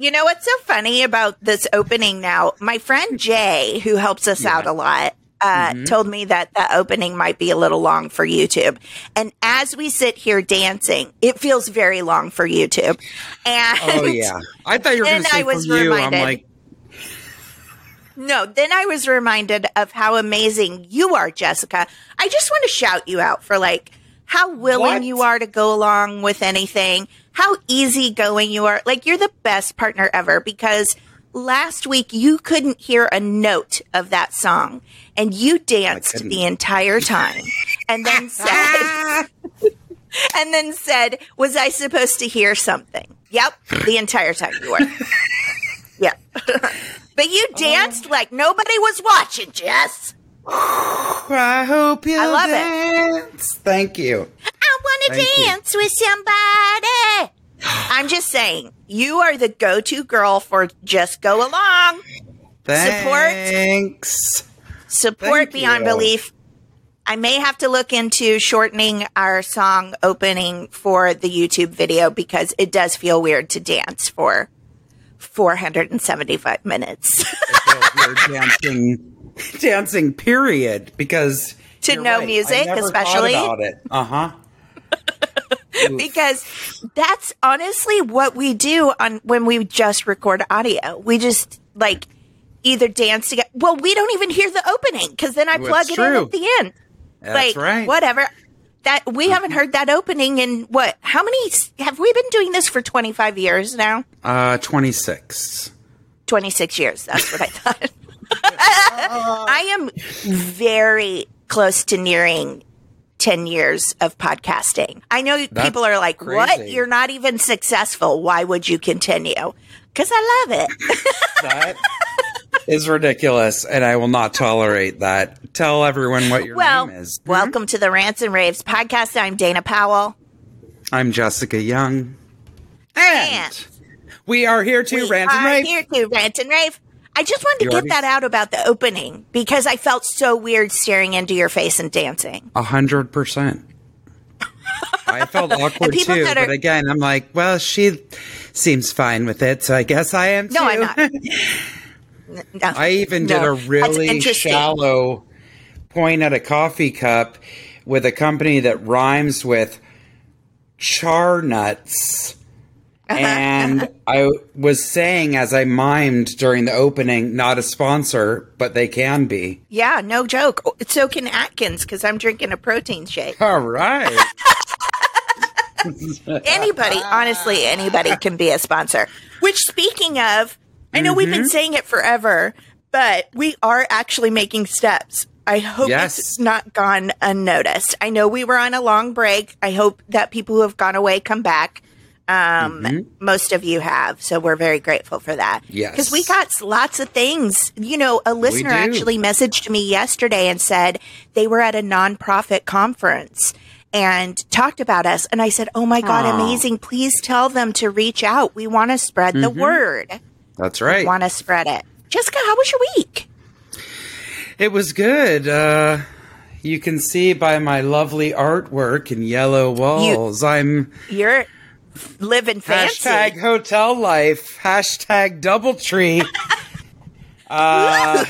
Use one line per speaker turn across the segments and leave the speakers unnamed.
You know what's so funny about this opening now? My friend Jay, who helps us out a lot, uh, told me that the opening might be a little long for YouTube. And as we sit here dancing, it feels very long for YouTube. And
oh yeah. I thought you were going to say
I was
from you.
reminded.
I'm like,
No, then I was reminded of how amazing you are, Jessica. I just want to shout you out for like how willing
What?
you are to go along with anything, how easygoing you are. Like you're the best partner ever because last week you couldn't hear a note of that song and you oh
danced
the entire time and then said and then said, "Was I supposed to hear something?" Yep, the entire time you were. yep. but you oh. danced like nobody was watching, Jess.
I hope you
I love it.
dance. Thank you.
I want to
Thank you.
dance with somebody. I'm just saying, you are the go-to girl for just go along.
Thanks.
Support
Thank
beyond
you.
belief. I may have to look into shortening our song opening for the YouTube video because it does feel weird to dance for 475 minutes.
You're dancing, dancing. Period. Because
To no
right.
music, especially.
Uh huh.
because that's honestly what we do on when we just record audio. We just like either dance together. Well, we don't even hear the opening because then I
That's
plug it in at the end.
That's
like
right. Uh-huh.
whatever. That we haven't heard that opening in what? How many have we been doing this for? Twenty five years now.
Uh, twenty six.
Twenty six years. That's what I thought. I am very close to nearing 10 years of podcasting. I know people are like, what? You're not even successful. Why would you continue? Because I love it.
That is ridiculous, and I will not tolerate that. Tell everyone what your
well,
name is.
welcome to the Rants and Raves podcast. I'm Dana Powell.
I'm Jessica Young, and
And
we are here to
we
rant and rave.
here to rant and rave. I just wanted to
You
get
already-
that out about the opening because I felt so weird staring into your face and dancing.
A hundred percent. I felt awkward
people
too,
that are-
but again, I'm like, well, she seems fine with it, so I guess I am too.
No, I'm not. No.
I even did
No,
a really shallow point at a coffee cup with a company that rhymes with char nuts. And I was saying as I mimed during the opening, not a sponsor, but they can be.
Yeah, no joke. So can Atkins because I'm drinking a protein shake.
All right.
Anybody, honestly, anybody can be a sponsor. Which, speaking of, I know we've
Mm-hmm.
been saying it forever, but we are actually making steps. I hope
Yes.
it's not gone unnoticed. I know we were on a long break. I hope that people who have gone away come back. Um, Most of you have, so we're very grateful for that.
Mm-hmm. Yes.
because we got lots of things. You know, a listener actually messaged me yesterday and said they were at a nonprofit conference and talked about us. And I said, "Oh my god,
Aw.
amazing! Please tell them to reach out. We want to spread the
Mm-hmm.
word.
That's right.
Want to spread it." Jessica, how was your week?
It was good. Uh, you can see by my lovely artwork and yellow walls. I'm
You're living fancy.
hashtag hotel life, hashtag doubletree. uh,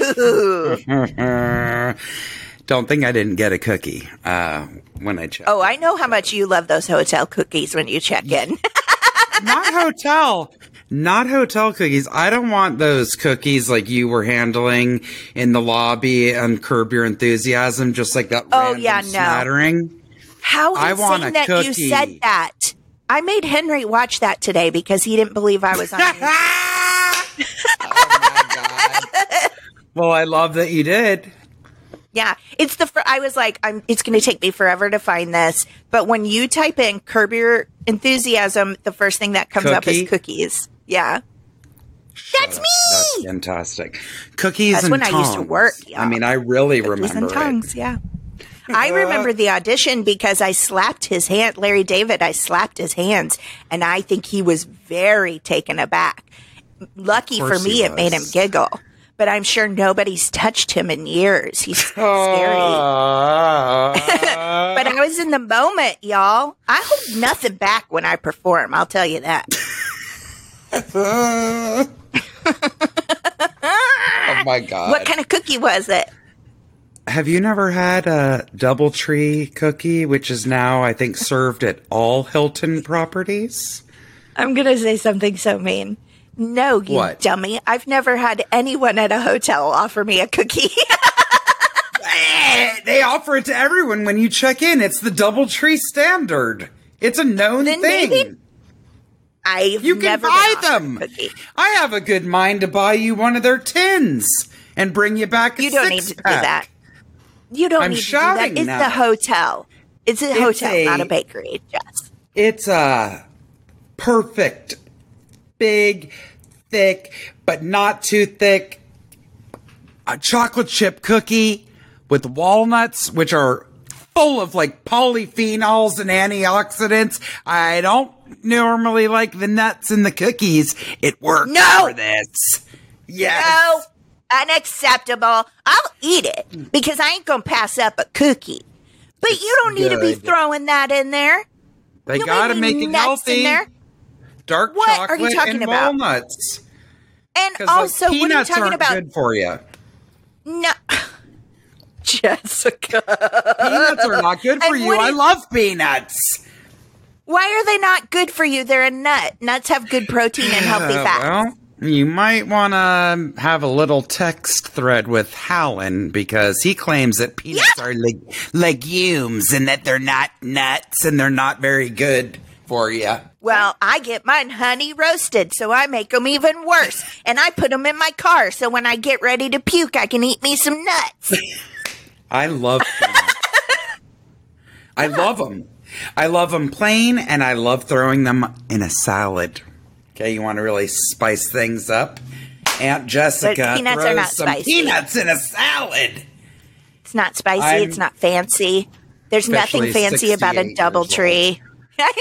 don't think I didn't get a cookie uh, when I checked.
Oh, I know how much you love those hotel cookies when you check in.
Not hotel. Not hotel cookies. I don't want those cookies like you were handling in the lobby and Curb Your Enthusiasm, just like that
Oh, yeah, no.
smattering.
How
I want a
that you said that. I made Henry watch that today because he didn't believe I was on.
Oh, well, I love that you did.
Yeah, it's the. Fir- I was like, I'm. It's going to take me forever to find this, but when you type in "curb your enthusiasm," the first thing that comes up is cookies. Yeah, That's me.
That's fantastic. Cookies
That's
and
when I used to
tongs.
work,
I
y'all.
mean, I really
Cookies
remember
and tongues,
it.
yeah. I remember the audition because I slapped his hand, Larry David. I slapped his hands, and I think he was very taken aback. Lucky for me, it made him giggle. But I'm sure nobody's touched him in years. He's scary.
Ah.
But I was in the moment, y'all. I hold nothing back when I perform. I'll tell you that.
oh my god!
What kind of cookie was it?
Have you never had a DoubleTree cookie, which is now I think served at all Hilton properties?
I'm going to say something so mean. No, you
What?
dummy. I've never had anyone at a hotel offer me a cookie.
Eh, They offer it to everyone when you check in. It's the DoubleTree standard. It's a known
Then
thing.
maybe- I've
You can
never
buy them. I have a good mind to buy you one of their tins and bring you back a
You don't need to do that. You don't
I'm
need to do that. It's
now.
the hotel. It's a
It's
hotel,
a-
not a bakery. Jess.
It's a perfect, big, thick, but not too thick, a chocolate chip cookie with walnuts, which are full of like polyphenols and antioxidants. I don't normally like the nuts in the cookies. It works
No!
for this. Yes.
No, unacceptable. I'll eat it because I ain't gonna pass up a cookie. But you don't need to be throwing that in there.
They
You
gotta make it healthy. Dark
What are
chocolate
you talking
and
about?
walnuts.
And also,
like,
what are you talking about?
good for you.
No, Jessica.
Peanuts are not good for
And
you. I love peanuts.
Why are they not good for you? They're a nut. Nuts have good protein and healthy fats.
well, you might want to have a little text thread with Howland because he claims that peanuts are leg- legumes and that they're not nuts and they're not very good for you.
Well, I get mine honey roasted, so I make them even worse. And I put them in my car, so when I get ready to puke, I can eat me some nuts.
I love peanuts. I love them. I love them plain and I love throwing them in a salad. Okay, you want to really spice things up? Aunt Jessica
peanuts are not
some
spicy.
peanuts in a salad.
It's not spicy.
I'm
it's not fancy. There's nothing fancy about a double tree. I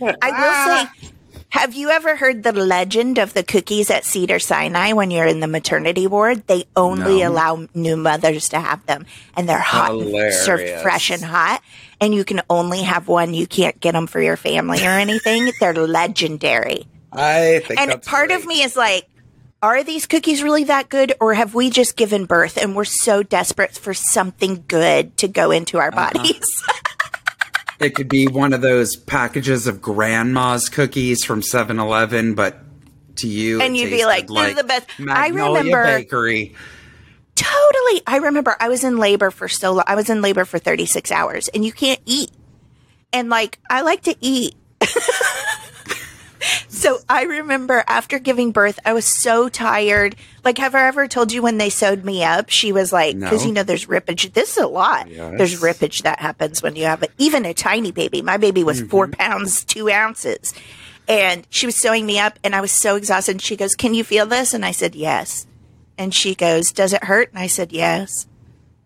will ah. say, have you ever heard the legend of the cookies at Cedars-Sinai when you're in the maternity ward? They only
No.
allow new mothers to have them, and they're hot, and served fresh and hot. And you can only have one. You can't get them for your family or anything. they're legendary.
I think
And part of me is like, are these cookies really that good, or have we just given birth and we're so desperate for something good to go into our
Uh-huh.
bodies?
It could be one of those packages of grandma's cookies from 7-Eleven, but to you,
And you'd be
tasted
like, "This is the best." I
Magnolia
remember-
Bakery.
Totally. I remember I was in labor for so long. I was in labor for 36 hours, and you can't eat. And like, I like to eat. so I remember after giving birth, I was so tired. Like, have I ever told you when they sewed me up? She was like, because
No.
you know, there's rippage. This is a lot.
Yes.
There's rippage that happens when you have a, even a tiny baby. My baby was four
Mm-hmm.
pounds, two ounces. And she was sewing me up, and I was so exhausted. And she goes, Can you feel this? And I said, Yes. And she goes, Does it hurt? And I said, Yes.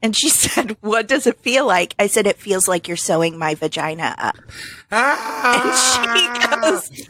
And she said, What does it feel like? I said, It feels like you're sewing my vagina up.
Ah!
And she goes,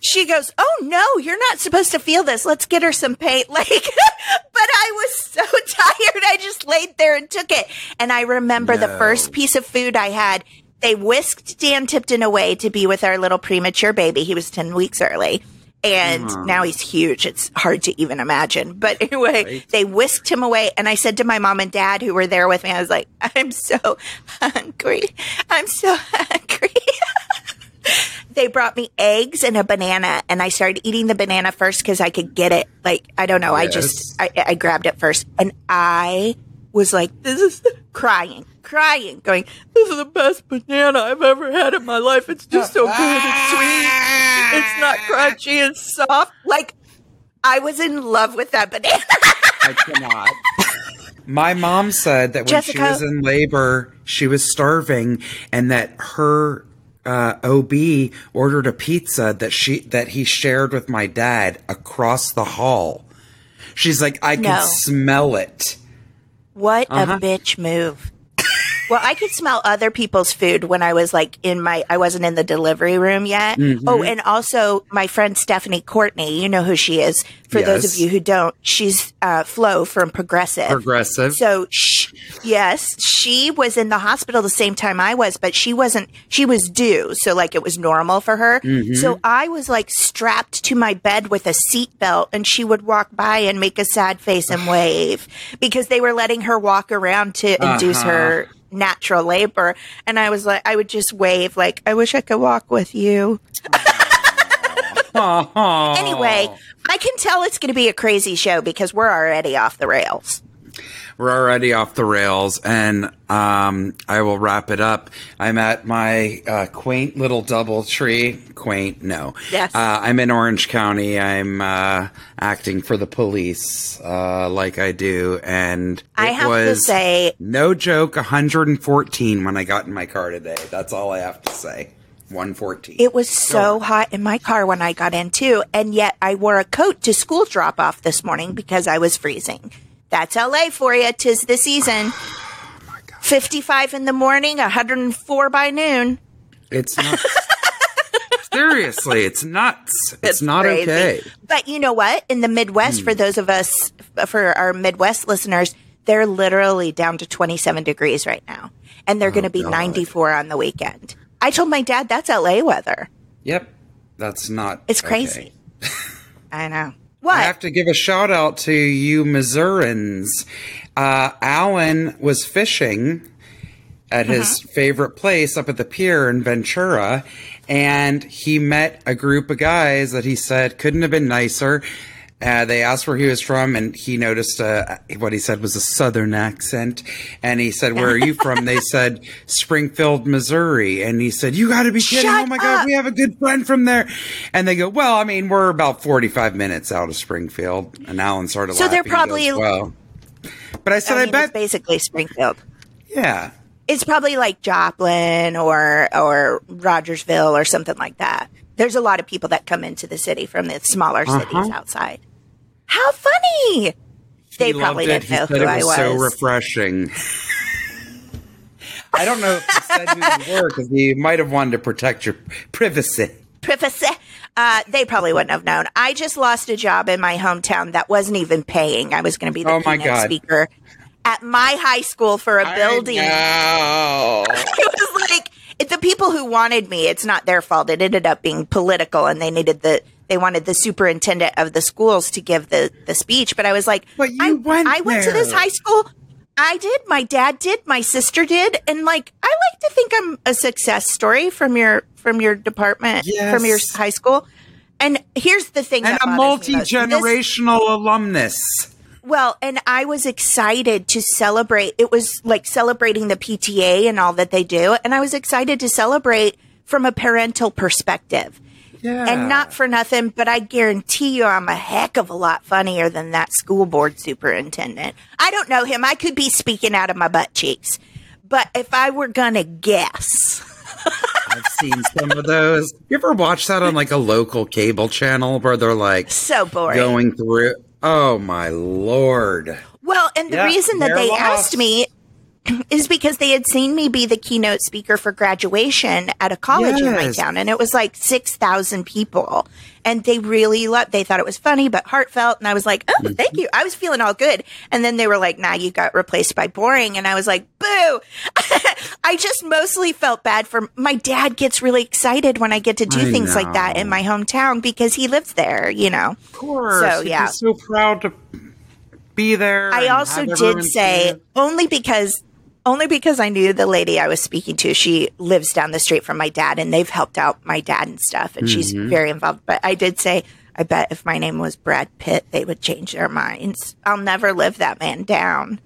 she goes, Oh no, you're not supposed to feel this. Let's get her some pain. Like, but I was so tired. I just laid there and took it. And I remember the first piece of food I had, they whisked Dan Tipton away to be with our little premature baby. He was 10 weeks early. And mm-hmm. now he's huge. It's hard to even imagine. But anyway,
Right.
they whisked him away. And I said to my mom and dad who were there with me, I was like, I'm so hungry. I'm so hungry. they brought me eggs and a banana and i started eating the banana first because i could get it like i don't know i just I, I grabbed it first and i was like this is crying crying going this is the best banana i've ever had in my life it's just so good it's sweet it's not crunchy it's soft like i was in love with that banana
I cannot. My mom said that when she was in labor, she was starving and that her uh, OB ordered a pizza that she that he shared with my dad across the hall. She's like, I
No.
can smell it.
What
Uh-huh.
a bitch move. Well, I could smell other people's food when I was like in my, I wasn't in the delivery room yet.
Mm-hmm.
Oh, and also my friend Stephanie Courtney, you know who she is. For those of you who don't, she's uh, Flo from Progressive.
Progressive.
So, sh- yes, she was in the hospital the same time I was, but she wasn't, she was due. So, like, it was normal for her. So, I was like strapped to my bed with a seatbelt, and she would walk by and make a sad face and wave because they were letting her walk around to induce her natural labor. And I was like, I would just wave, like, I wish I could walk with you. Anyway, I can tell it's going to be a crazy show because we're already off the rails.
We're already off the rails, and um, I will wrap it up. I'm at my uh, quaint little double tree. Quaint, no.
Yes.
Uh, I'm in Orange County. I'm uh, acting for the police, uh, like I do, and
I have to say,
no joke. 114 when I got in my car today. That's all I have to say. 114.
It was so hot in my car when I got in too, and yet I wore a coat to school drop off this morning because I was freezing. That's LA for you. Tis the season. 55 in the morning, 104 by noon.
It's nuts. Seriously, it's nuts. It's, not
crazy.
okay.
But you know what? In the Midwest, for hmm. those of us, for our Midwest listeners, they're literally down to 27 degrees right now. And they're oh, going to be
God.
94 on the weekend. I told my dad that's LA weather.
Yep. That's not.
It's
okay.
crazy. I know.
I have to give a shout out to you Missourians. Uh, Alan was fishing at his favorite place up at the pier in Ventura, and he met a group of guys that he said couldn't have been nicer. Uh, they asked where he was from, and he noticed uh, what he said was a southern accent. And he said, "Where are you from?" they said, "Springfield, Missouri." And he said, "You got to be kidding!
Shut
oh my god, we have a good friend from there." And they go, "Well, I mean, we're about forty-five minutes out of Springfield." And Alan started
So they're probably-
goes, well. But I said,
I
I,
mean, it's
bet,
basically Springfield.
yeah.
It's probably like Joplin or or Rogersville or something like that. There's a lot of people that come into the city from the smaller cities outside. How funny! They
He
probably didn't
He
know who
it
I
was
was.
so refreshing. I don't know if he said who you were because might have wanted to protect your privacy.
Privacy. Uh, they probably wouldn't have known. I just lost a job in my hometown that wasn't even paying. I was going to be the
Oh
keynote
God.
speaker at my high school for a building.
I know.
it was like the people who wanted me. It's not their fault. It ended up being political, and they needed the they wanted the superintendent of the schools to give the the speech. But I was like,
But
I
went
I went to this high school. I did. My dad did. My sister did. And like, I like to think I'm a success story from your from your department from your high school. And here's the thing
and a multi
me most. This-
alumnus.
well, and I was excited to celebrate. It was like celebrating the PTA and all that they do. And I was excited to celebrate from a parental perspective.
Yeah.
And not for nothing, but I guarantee you I'm a heck of a lot funnier than that school board superintendent. I don't know him. I could be speaking out of my butt cheeks. But if I were going to guess,
I've seen some of those. You ever watch that on like a local cable channel where they're like
so boring.
going through? Oh my lord!
Well, and the
Yeah,
reason that
they're
they
lost.
asked me is because they had seen me be the keynote speaker for graduation at a college in my town, and it was like six thousand people, and they really loved. They thought it was funny but heartfelt, and I was like, "Oh, thank you." I was feeling all good, and then they were like, nah, you got replaced by boring," and I was like, "Boo!" I just mostly felt bad for my dad. Gets really excited when I get to do
I
things like that in my hometown because he lives there, you know.
Of course,
So, yeah.
so proud to be there.
I also did say
it.
only because only because I knew the lady I was speaking to. She lives down the street from my dad, and they've helped out my dad and stuff, and she's
Mm-hmm.
very involved. But I did say, I bet if my name was Brad Pitt, they would change their minds. I'll never live that man down.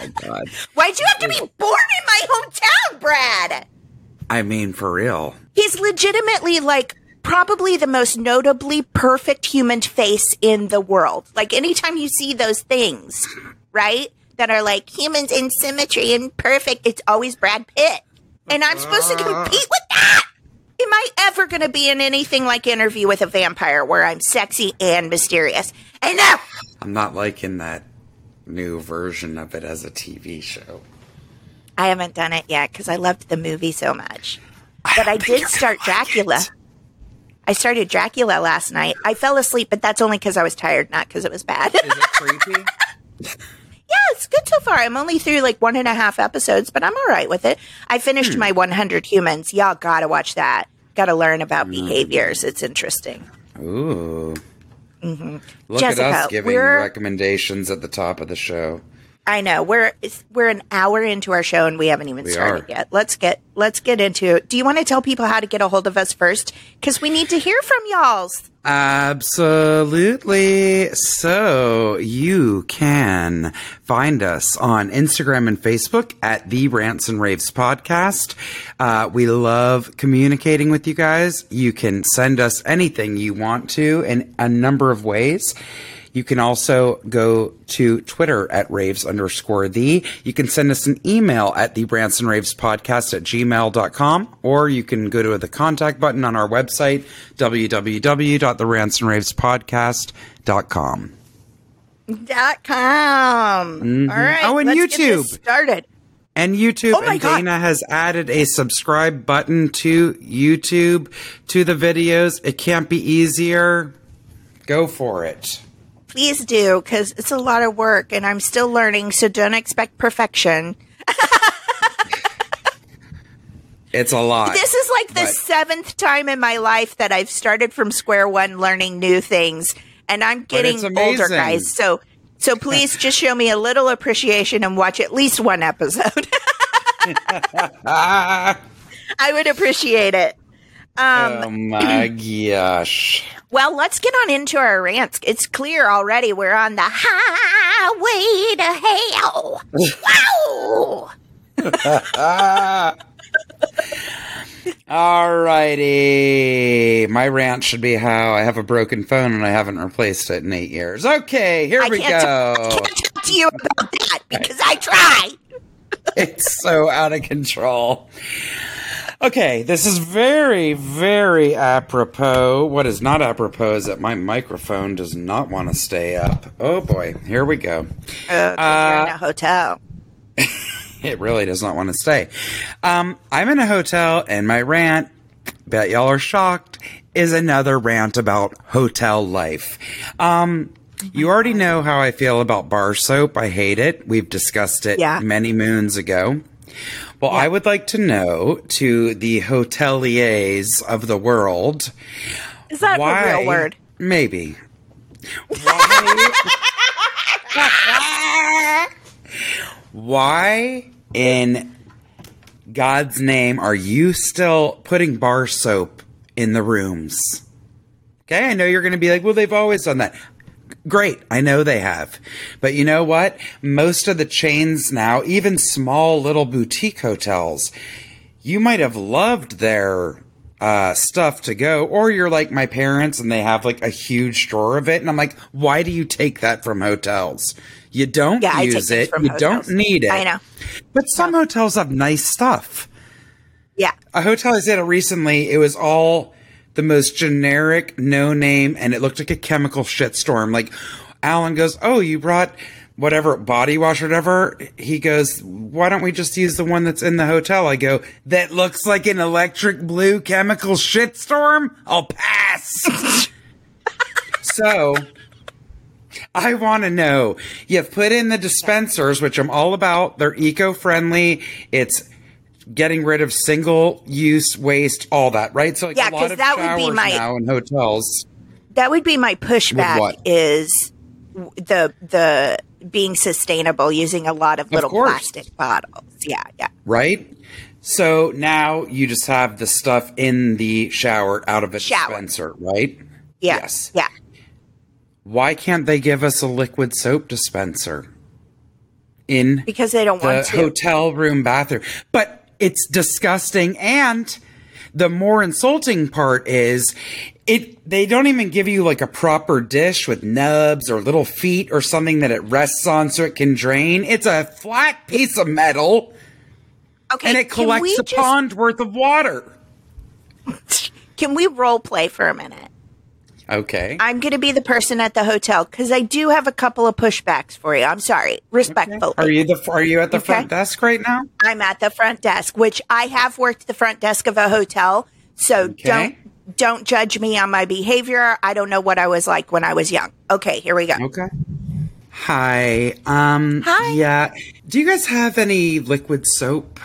my God.
Why'd you have to be born in my hometown, Brad?
I mean, for real.
He's legitimately like probably the most notably perfect human face in the world. Like anytime you see those things, right? That are like humans in symmetry and perfect, it's always Brad Pitt. and I'm supposed to compete with that. Am I ever going to be in anything like Interview with a Vampire where I'm sexy and mysterious? Enough!
I'm not liking that new version of it as a TV show.
I haven't done it yet because I loved the movie so much. But I, did start Dracula. I started Dracula last night. I fell asleep, but that's only because I was tired, not because it was bad.
Is it creepy?
Yeah, it's good so far. I'm only through like one and a half episodes, but I'm all right with it. I finished hmm. my 100 humans. Y'all gotta watch that. Gotta learn about hmm. behaviors. It's interesting.
Ooh. Mm-hmm. Look
Jessica,
at us giving recommendations at the top of the show.
I know we're we're an hour into our show and we haven't even
We
started
are.
yet. Let's get let's get into. it. Do you want to tell people how to get a hold of us first? Because we need to hear from y'all's.
Absolutely. So you can find us on Instagram and Facebook at the Rants and Raves podcast. Uh, we love communicating with you guys. You can send us anything you want to in a number of ways. You can also go to Twitter at raves underscore the. You can send us an email at the Rants and Raves podcast at gmail.com, or you can go to the contact button on our website, www.the
Dot com. Mm-hmm. All right.
Oh, and
let's get this
YouTube.
started.
And YouTube,
Oh my
and
God.
Dana has added a subscribe button to YouTube to the videos. It can't be easier. Go for it.
Please do because it's a lot of work and I'm still learning. So don't expect perfection.
It's a lot.
This is like the
But-
seventh time in my life that I've started from square one learning new things, and I'm getting older, guys. So, so please just show me a little appreciation and watch at least one episode. I would appreciate it. Um,
oh my gosh.
Well, let's get on into our rants. It's clear already we're on the highway to hell. wow!
Alrighty. My rant should be how I have a broken phone and I haven't replaced it in eight years. Okay, here
I
we go.
I can't talk to you about that because I try.
it's so out of control. Okay, this is very, very apropos. What is not apropos is that my microphone does not want to stay up. Oh boy, here we go.
Uh, 'cause you're in a hotel.
It really does not want to stay. Um, I'm in a hotel, and my rant, bet y'all are shocked, is another rant about hotel life. Um, you already know how I feel about bar soap. I hate it. We've discussed it
Yeah.
many moons ago. Well, I would like to know to the hoteliers of the world
Is that
why
a real word?
Maybe. Why? why in God's name are you still putting bar soap in the rooms? Okay, I know you're going to be like, well, they've always done that. Great, I know they have. But you know what? Most of the chains now, even small little boutique hotels, you might have loved their uh, stuff to go, or you're like my parents and they have like a huge drawer of it. And I'm like, why do you take that from hotels? You don't
Yeah,
use it. You
hotels.
don't need it.
I know.
But some hotels have nice stuff.
Yeah.
A hotel I stayed at recently, it was all the most generic, no name, and it looked like a chemical shitstorm. Like Alan goes, "Oh, you brought whatever body wash or whatever." He goes, "Why don't we just use the one that's in the hotel?" I go, "That looks like an electric blue chemical shitstorm. I'll pass." so. I want to know. You've put in the dispensers, which I'm all about. They're eco friendly. It's getting rid of single use waste, all that, right? So, like
Yeah,
because
that would be my-
now in hotels.
That would be my pushback is the the being sustainable using a lot of little
course.
plastic bottles. Yeah, yeah.
right? So now you just have the stuff in the shower out of a
Shower.
dispenser, right?
Yeah.
Yes.
Yeah.
Why can't they give us a liquid soap dispenser in
Because they don't
the
want to.
hotel room bathroom? But it's disgusting and the more insulting part is it they don't even give you like a proper dish with nubs or little feet or something that it rests on so it can drain. It's a flat piece of metal
Okay,
and it collects a
just-
pond worth of water.
Can we role play for a minute?
Okay.
I'm going to be the person at the hotel because I do have a couple of pushbacks for you. I'm sorry, respectfully.
Are you the Are you at the
Okay.
front desk right now?
I'm at the front desk, which I have worked the front desk of a hotel. So
Okay.
don't don't judge me on my behavior. I don't know what I was like when I was young. Okay, here we go.
Okay. Hi. Um.
Hi.
Yeah. Do you guys have any liquid soap?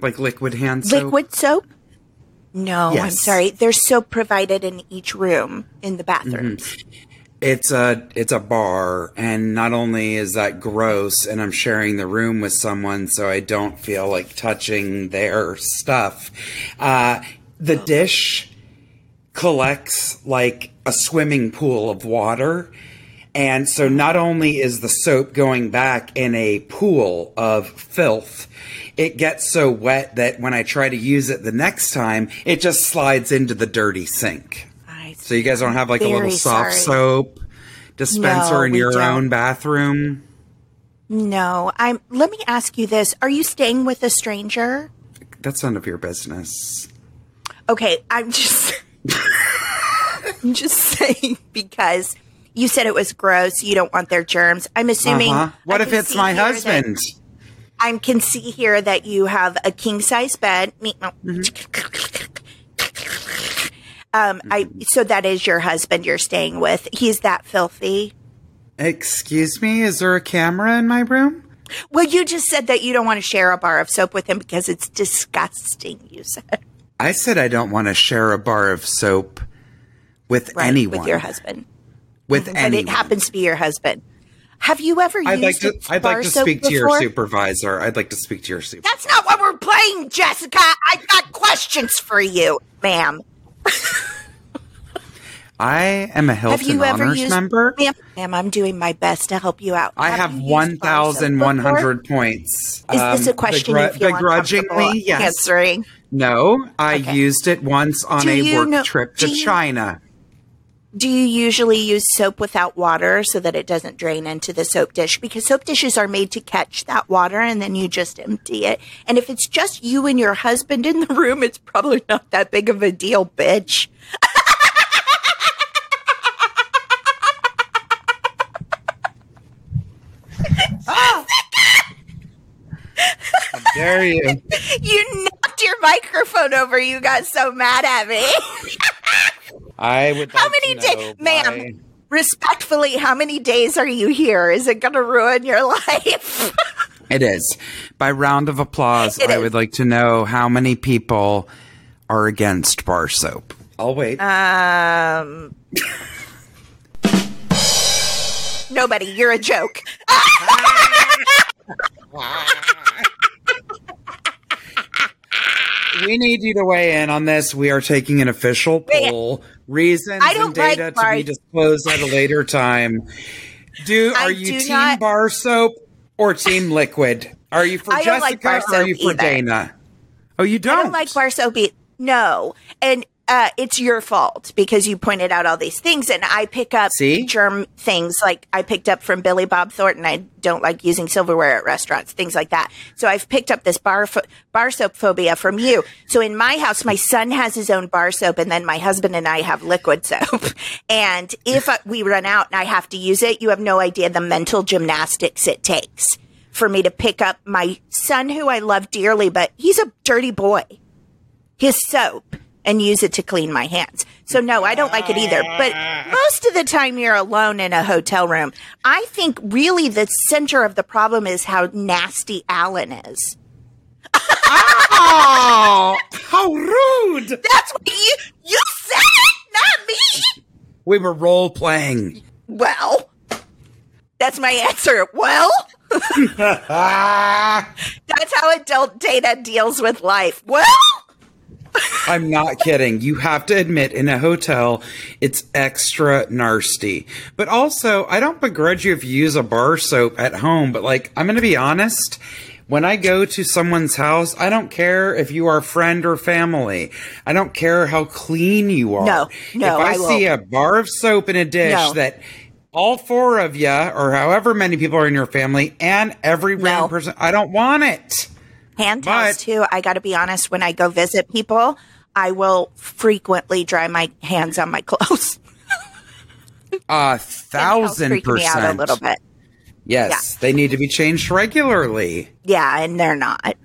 Like liquid hand soap?
Liquid soap? No, I'm sorry. There's soap provided in each room in the bathrooms.
It's a it's a bar, and not only is that gross, and I'm sharing the room with someone, so I don't feel like touching their stuff. Uh, the dish collects like a swimming pool of water. And so not only is the soap going back in a pool of filth, it gets so wet that when I try to use it the next time, it just slides into the dirty sink.
I
So you guys don't have like a little soft
sorry.
soap dispenser
No,
in your
don't.
own bathroom?
No, I'm let me ask you this. Are you staying with a stranger?
That's none of your business.
Okay, I'm just I'm just saying because you said it was gross, you don't want their germs. I'm assuming
Uh-huh. What
I
if it's my husband?
I can see here that you have a king size bed. Me- Um, I so that is your husband you're staying with. He's that filthy.
Excuse me, is there a camera in my room?
Well, you just said that you don't want to share a bar of soap with him because it's disgusting. You said
I said I don't want to share a bar of soap with
right
anyone.
with your husband,
With
but
anyone.
it happens to be your husband. Have you ever
I'd like
used
to.
a
I'd like to speak to your supervisor. I'd like to speak to your supervisor.
That's not what we're playing, Jessica. I've got questions for you, ma'am.
I am a
Have
Hilton
you ever
Honors
used
member.
Ma'am, ma'am, I'm doing my best to help you out.
I have
you used
one
bar soap
thousand one hundred points.
before? Is this a
Um,
question
begru- begrudgingly? Yes.
answering?
No, I
Okay.
used it once on
Do
a work
know-
trip to
you-
China.
Do you usually use soap without water so that it doesn't drain into the soap dish? Because soap dishes are made to catch that water and then you just empty it. And if it's just you and your husband in the room, it's probably not that big of a deal, bitch.
Dare you?
You knocked your microphone over. You got so mad at me.
I would.
How many days, ma'am?
why-
Respectfully, how many days are you here? Is it going to ruin your life?
It is. By round of applause,
It
I
is.
would like to know how many people are against bar soap. I'll wait.
um, nobody. You're a joke.
We need you to weigh in on this. We are taking an official poll. Reasons
I don't
and data
like
to
bar-
be disclosed at a later time. Do
I
are you
do
team
not-
bar soap or team liquid? Are you for
I don't like
Jessica or are you for
either.
Dana? Oh, you don't.
I don't like bar soap. e- No, and uh, it's your fault because you pointed out all these things, and I pick up
See?
germ things like I picked up from Billy Bob Thornton. I don't like using silverware at restaurants, things like that. So I've picked up this bar pho- bar soap phobia from you. So in my house, my son has his own bar soap, and then my husband and I have liquid soap. and if uh, we run out and I have to use it, you have no idea the mental gymnastics it takes for me to pick up my son, who I love dearly, but he's a dirty boy his soap and use it to clean my hands. So no, I don't like it either. But most of the time you're alone in a hotel room. I think really the center of the problem is how nasty Alan is.
Oh, how rude!
That's what you you said it, not me.
We were role playing.
Well, that's my answer. Well, that's how adult data deals with life. Well,
I'm not kidding. You have to admit, in a hotel, it's extra nasty. But also, I don't begrudge you if you use a bar soap at home. But like, I'm going to be honest. When I go to someone's house, I don't care if you are friend or family. I don't care how clean you are.
No, no,
If I,
I
see a bar of soap in a dish
No.
that all four of you, or however many people are in your family, and every random person, I don't want it.
Hand towels
But-
too. I got to be honest. When I go visit people, I will frequently dry my hands on my clothes.
A thousand
out a
percent.
little bit.
Yes, they need to be changed regularly.
Yeah, and they're not.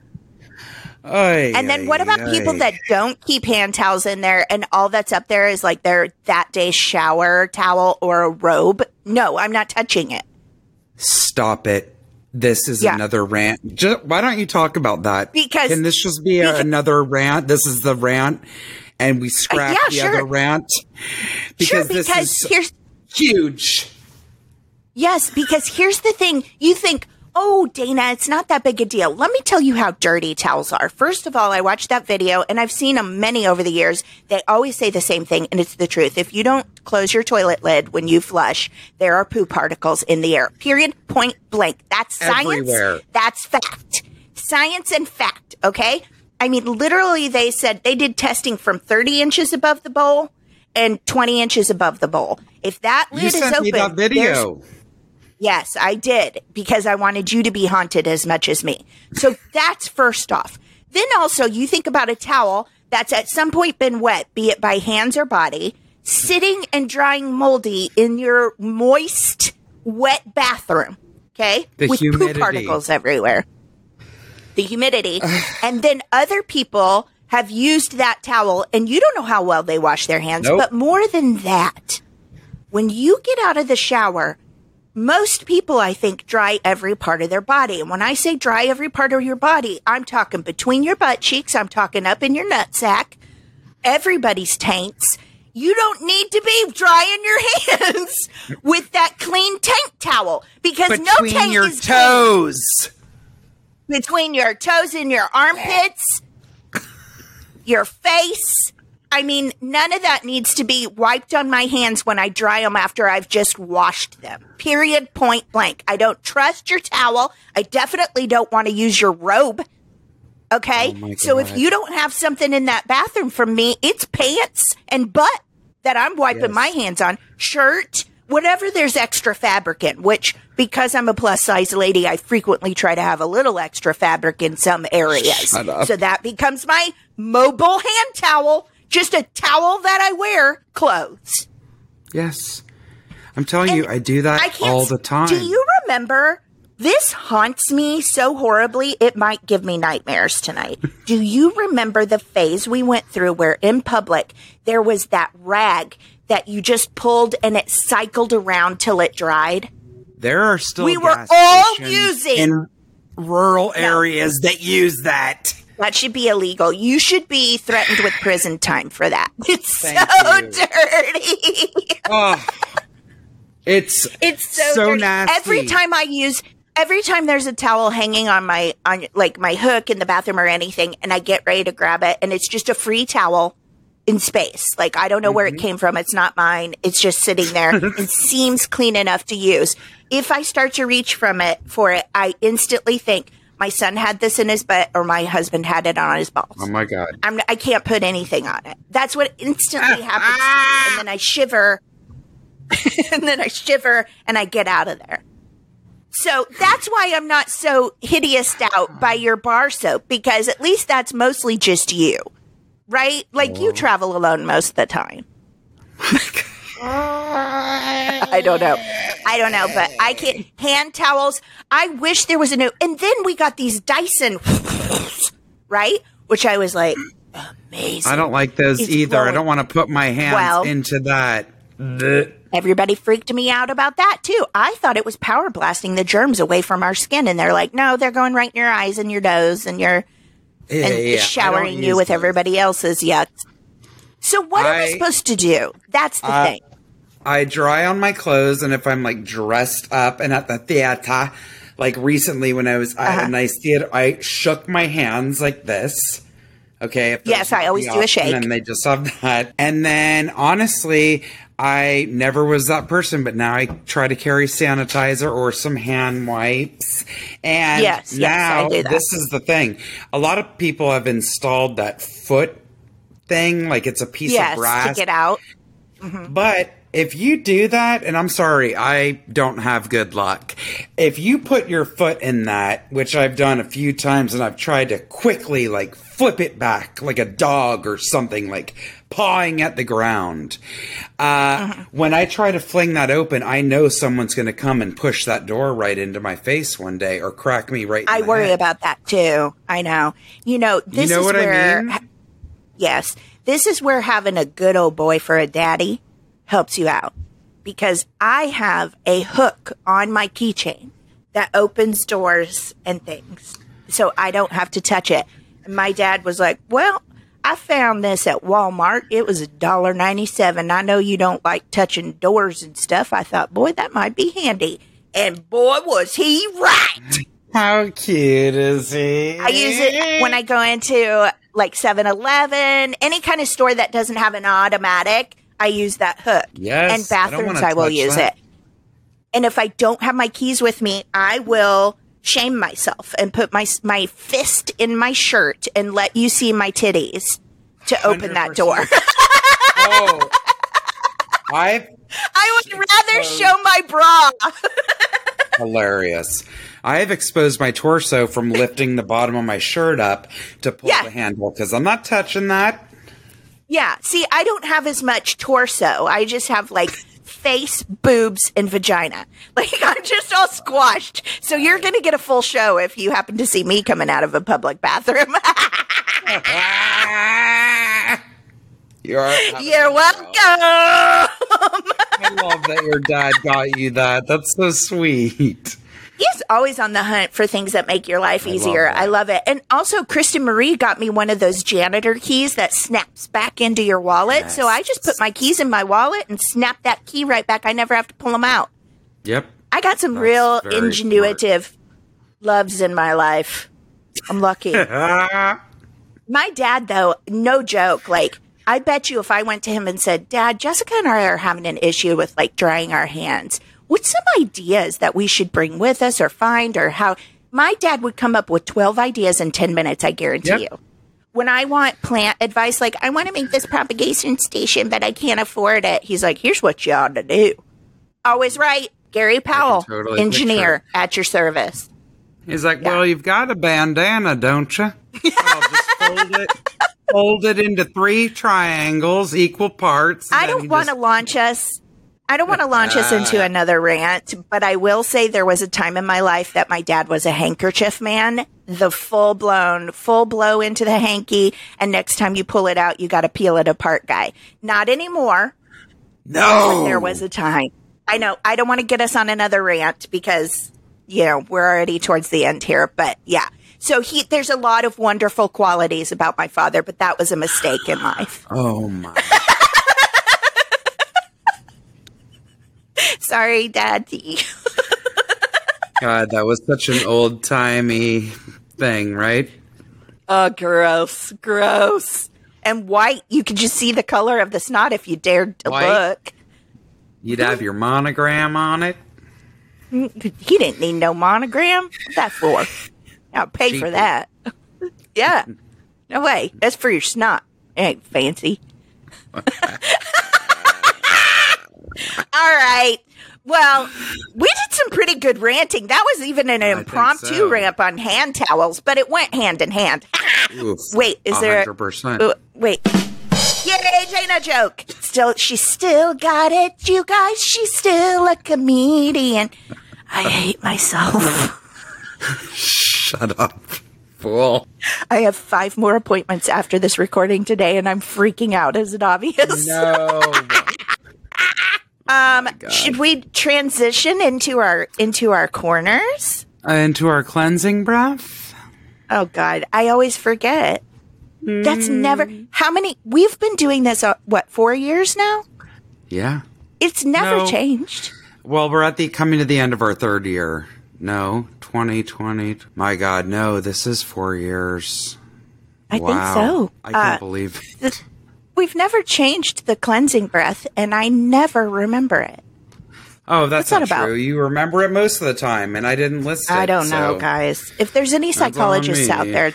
Ay,
And then what about people that don't keep hand towels in there and all that's up there is like their that day shower towel or a robe? No, I'm not touching it.
Stop it. This is
Yeah.
another rant. Ju- why don't you talk about that?
Because-
can this just be a-
because-
another rant? This is the rant, and we scrap
yeah,
the
sure.
other rant
Sure,
because this
because
is
here's
huge.
Yes, because here's the thing. You think, oh, Dana, it's not that big a deal. Let me tell you how dirty towels are. First of all, I watched that video and I've seen them many over the years. They always say the same thing, and it's the truth. If you don't close your toilet lid when you flush, there are poo particles in the air. Period, point blank. That's science.
Everywhere.
That's fact. Science and fact, okay? I mean, literally, they said they did testing from 30 inches above the bowl and 20 inches above the bowl. If that lid
You
is open,
me that video.
Yes, I did because I wanted you to be haunted as much as me. So that's first off. Then also, you think about a towel that's at some point been wet, be it by hands or body, sitting and drying moldy in your moist, wet bathroom. Okay.
The
With
humidity.
poop particles everywhere. The humidity. and then other people have used that towel and you don't know how well they wash their hands.
Nope.
But more than that, when you get out of the shower, most people, I think, dry every part of their body. And when I say dry every part of your body, I'm talking between your butt cheeks, I'm talking up in your nutsack, everybody's taints. You don't need to be drying your hands with that clean tank towel because no
Between
tank
your
is clean.
toes.
between your toes and your armpits, your face. I mean, none of that needs to be wiped on my hands when I dry them after I've just washed them. Period, point blank. I don't trust your towel. I definitely don't want to use your robe. Okay?
Oh
so if you don't have something in that bathroom from me, it's pants and butt that I'm wiping
Yes.
my hands on, shirt, whatever there's extra fabric in, which because I'm a plus size lady, I frequently try to have a little extra fabric in some areas. So that becomes my mobile hand towel, just a towel that I wear clothes.
Yes. I'm telling you, I do that
I
all the time.
Do you remember? This haunts me so horribly, it might give me nightmares tonight. Do you remember the phase we went through where in public there was that rag that you just pulled and it cycled around till it dried?
there are still
We were all using-
in rural areas that use that.
That should be illegal. You should be threatened with prison time for that. It's
Thank
so
you.
dirty.
Oh, it's
It's so,
So
dirty.
nasty.
Every time I use, every time there's a towel hanging on my on like my hook in the bathroom or anything, and I get ready to grab it, and it's just a free towel in space. Like I don't know where
Mm-hmm.
it came from. It's not mine. It's just sitting there it seems clean enough to use. If I start to reach from it for it, I instantly think my son had this in his butt or my husband had it on his balls.
oh my god.
I'm, I can't put anything on it. That's what instantly happens to me. And then I shiver. and then I shiver and I get out of there. So that's why I'm not so hideous out by your bar soap because at least that's mostly just you. Right? Like you travel alone most of the time. Oh I don't know. I don't know, but I can't. Hand towels. I wish there was a new. And then we got these Dyson, right? Which I was like, amazing.
I don't like those
It's
either. I don't want to put my hands
Well-
into that.
Everybody freaked me out about that too. I thought it was power blasting the germs away from our skin, and they're like, no, they're going right in your eyes and your nose, and you're
Yeah,
and
yeah,
showering you with
those.
everybody else's yucks. So what I
I-
supposed to do? That's the
Uh,
thing.
I dry on my clothes, and if I'm like dressed up and at the theater, like recently when I was
Uh-huh.
at a nice theater, I shook my hands like this. Okay.
Yes, I always do a shake.
And they just have that. And then honestly, I never was that person, but now I try to carry sanitizer or some hand wipes. And
Yes, yes, I
now
do that.
this is the thing. A lot of people have installed that foot thing, like it's a piece
Yes,
of brass
to get out.
but if you do that, and I'm sorry, I don't have good luck. If you put your foot in that, which I've done a few times, and I've tried to quickly like flip it back like a dog or something, like pawing at the ground. Uh, When I try to fling that open, I know someone's going to come and push that door right into my face one day or crack me right. in
I worry
head.
about that too. I know. You know, this
know
is
what I
where
mean?
yes, this is where having a good old boy for a daddy helps you out. Because I have a hook on my keychain that opens doors and things. So I don't have to touch it. And my dad was like, Well, I found this at Walmart. It was a dollar ninety seven. I know you don't like touching doors and stuff. I thought, boy, that might be handy. And boy, was he right.
How cute is he?
I use it when I go into like 7 Eleven, any kind of store that doesn't have an automatic. I use that hook.
Yes,
And bathrooms,
wanna
I, will use
that.
it. And if I don't have my keys with me, I will shame myself and put my my fist in my shirt and let you see my titties to open that
100%.
door.
Oh, I've
I would rather show my bra.
hilarious. I have exposed my torso from lifting the bottom of my shirt up to pull
Yeah.
the handle because I'm not touching that.
Yeah. See, I don't have as much torso. I just have like face, boobs, and vagina. Like I'm just all squashed. So you're going to get a full show if you happen to see me coming out of a public bathroom.
You're,
you're welcome.
I love that your dad got you that. That's so sweet.
He's always on the hunt for things that make your life
love
easier.
that.
I love it. And also, Kristen Marie got me one of those janitor keys that snaps back into your wallet. So I just put my keys in my wallet and snap that key right back. I never have to pull them out.
Yep.
I got some
That's
real ingenuitive loves in my life. I'm lucky. My dad, though, no joke, like, I bet you if I went to him and said, Dad, Jessica and I are having an issue with like drying our hands. What's some ideas that we should bring with us or find or how? My dad would come up with 12 ideas in 10 minutes, I guarantee
Yep.
you. When I want plant advice, like, I want to make this propagation station, but I can't afford it, he's like, here's what you ought to do. Always right. Gary Powell,
totally
engineer at your service.
He's like, well, you've got a bandana, don't you? I'll just fold it, fold it into three triangles, equal parts.
I don't want to
just-
launch us. I don't want to launch us into uh. another rant, but I will say there was a time in my life that my dad was a handkerchief man, the full blown, full blow into the hanky, and next time you pull it out, you got to peel it apart guy. Not anymore.
No,
There was a time. I know. I don't want to get us on another rant because, you know, we're already towards the end here, but yeah. So he, there's a lot of wonderful qualities about my father, but that was a mistake in life.
Oh my!
Sorry, daddy.
God, that was such an old timey thing, right?
Oh, gross, gross. And white, you could just see the color of the snot if you dared to
White?
look.
You'd have your monogram on it.
He didn't need no monogram. What's that for? I'll pay for that. yeah. No way. That's for your snot. It ain't fancy. All right. Well, we did some pretty good ranting. That was even an impromptu
so.
rant on hand towels, but it went hand in hand.
Oof,
Wait, is there?
100%.
Uh, wait. Yay, Jana joke. Still, she still got it, you guys. She's still a comedian. I hate myself.
Shut up, fool.
I have five more appointments after this recording today, and I'm freaking out. Is it obvious?
No.
Um, should we transition into our into our corners?
Into our cleansing breath.
Oh God, I always forget. That's never. How many? We've been doing this. Uh, what four years now?
Yeah.
It's never
No.
changed.
Well, we're at the coming to the end of our third year. No, 2020. My God, no, this is four years.
I
wow.
think so.
I can't
Uh,
believe
th- we've never changed the cleansing breath, and I never remember it.
Oh, that's
that
not
about?
true. You remember it most of the time, and I didn't listen.
I don't know, guys. If there's any psychologists out there,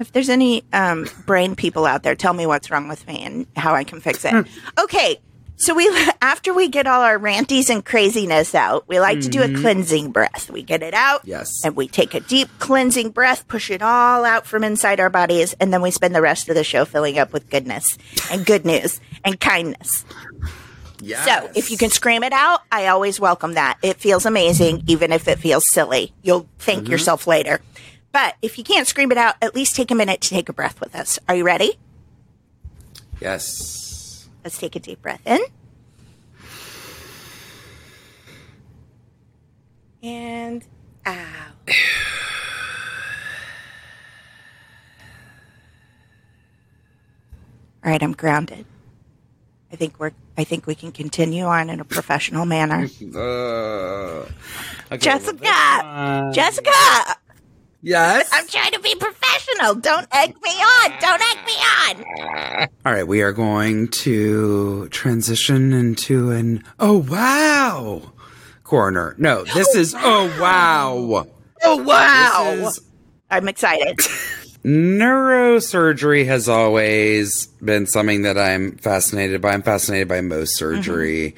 if there's any um, brain people out there, tell me what's wrong with me and how I can fix it.
Hmm.
okay, So we after we get all our ranties and craziness out, we like to do a mm-hmm. cleansing breath. We get it out.
Yes.
And we take a deep cleansing breath, push it all out from inside our bodies, and then we spend the rest of the show filling up with goodness and good news and kindness.
Yes.
So if you can scream it out, I always welcome that. It feels amazing, even if it feels silly. You'll thank mm-hmm. yourself later. But if you can't scream it out, at least take a minute to take a breath with us. Are you ready?
Yes.
Let's take a deep breath in. And out. All right, I'm grounded. I think we're I think we can continue on in a professional manner.
Uh, okay,
Jessica!
well,
Jessica!
Yes.
I'm trying to be professional. Don't egg me on. Don't egg me on.
All right, we are going to transition into an oh wow corner. No, this is oh wow.
Oh wow.
Is
I'm excited.
neurosurgery has always been something that I'm fascinated by. I'm fascinated by most surgery.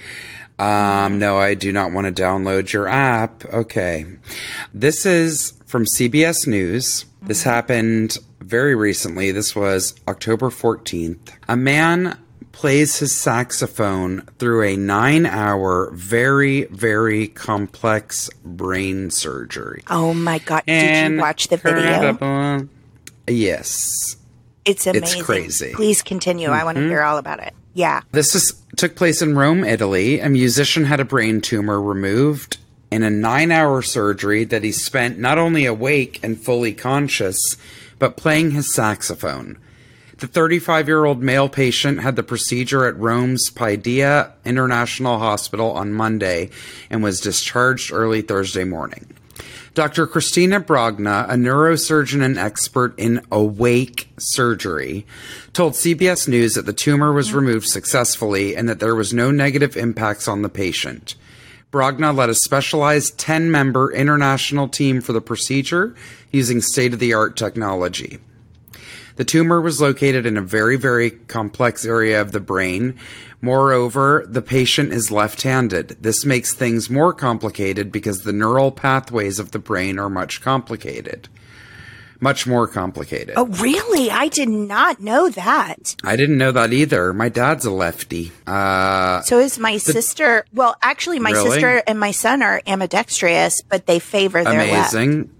Um, no, I do not want to download your app. Okay. This is from CBS News. This happened very recently. This was October 14th. A man plays his saxophone through a nine hour, very, very complex brain surgery.
Oh my god! Did you watch the video?
Yes.
It's amazing.
It's crazy. Mm-hmm.
Please continue. I want to hear all about it. Yeah.
This is, took place in Rome, Italy. A musician had a brain tumor removed in a nine hour surgery that he spent not only awake and fully conscious, but playing his saxophone. The 35 year old male patient had the procedure at Rome's Paideia International Hospital on Monday and was discharged early Thursday morning. Dr. Christina Brogna, a neurosurgeon and expert in awake surgery, told CBS News that the tumor was removed successfully and that there was no negative impacts on the patient. Brogna led a specialized 10 member international team for the procedure using state of the art technology. The tumor was located in a very, very complex area of the brain. Moreover, the patient is left handed. This makes things more complicated because the neural pathways of the brain are much complicated. Much more complicated.
Oh, really? I did not know that.
I didn't know that either. My dad's a lefty. Uh,
So is my sister. Well, actually, my
Really?
sister and my son are ambidextrous, but they favor their left.
amazing.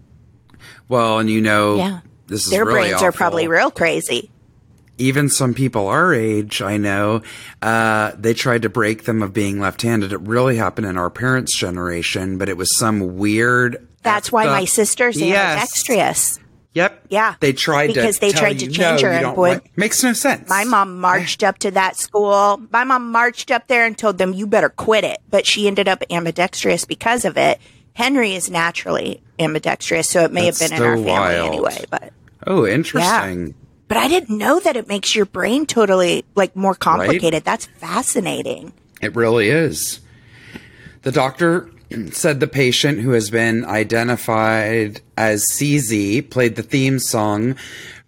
Well, and you know,
Yeah.
this is
Their
really
brains are probably real crazy.
even some people our age, I know, uh, they tried to break them of being left-handed. It really happened in our parents' generation, but it was some weird.
That's why
effed
my sister's
Yes. Yep.
Yeah.
They tried
Because
to
they tried to
you,
change
no,
her and
want- makes no sense.
My mom marched up to that school. My mom marched up there and told them, you better quit it. But she ended up ambidextrous because of it. Henry is naturally ambidextrous, so it may
That's
have been in our family
wild.
anyway. But
Oh, interesting.
but I didn't know that it makes your brain totally like more complicated. That's fascinating.
It really is. The doctor said the patient who has been identified as CZ played the theme song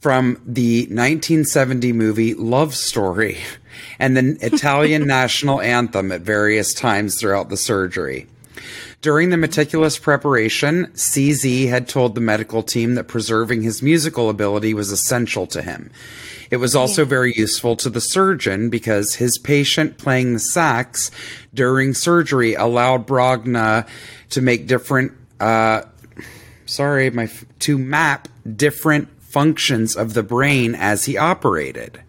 from the 1970 movie Love Story and the Italian national anthem at various times throughout the surgery. During the meticulous preparation, CZ had told the medical team that preserving his musical ability was essential to him. It was also very useful to the surgeon because his patient playing the sax during surgery allowed Brogna to make different, uh, sorry, my, to map different functions of the brain as he operated.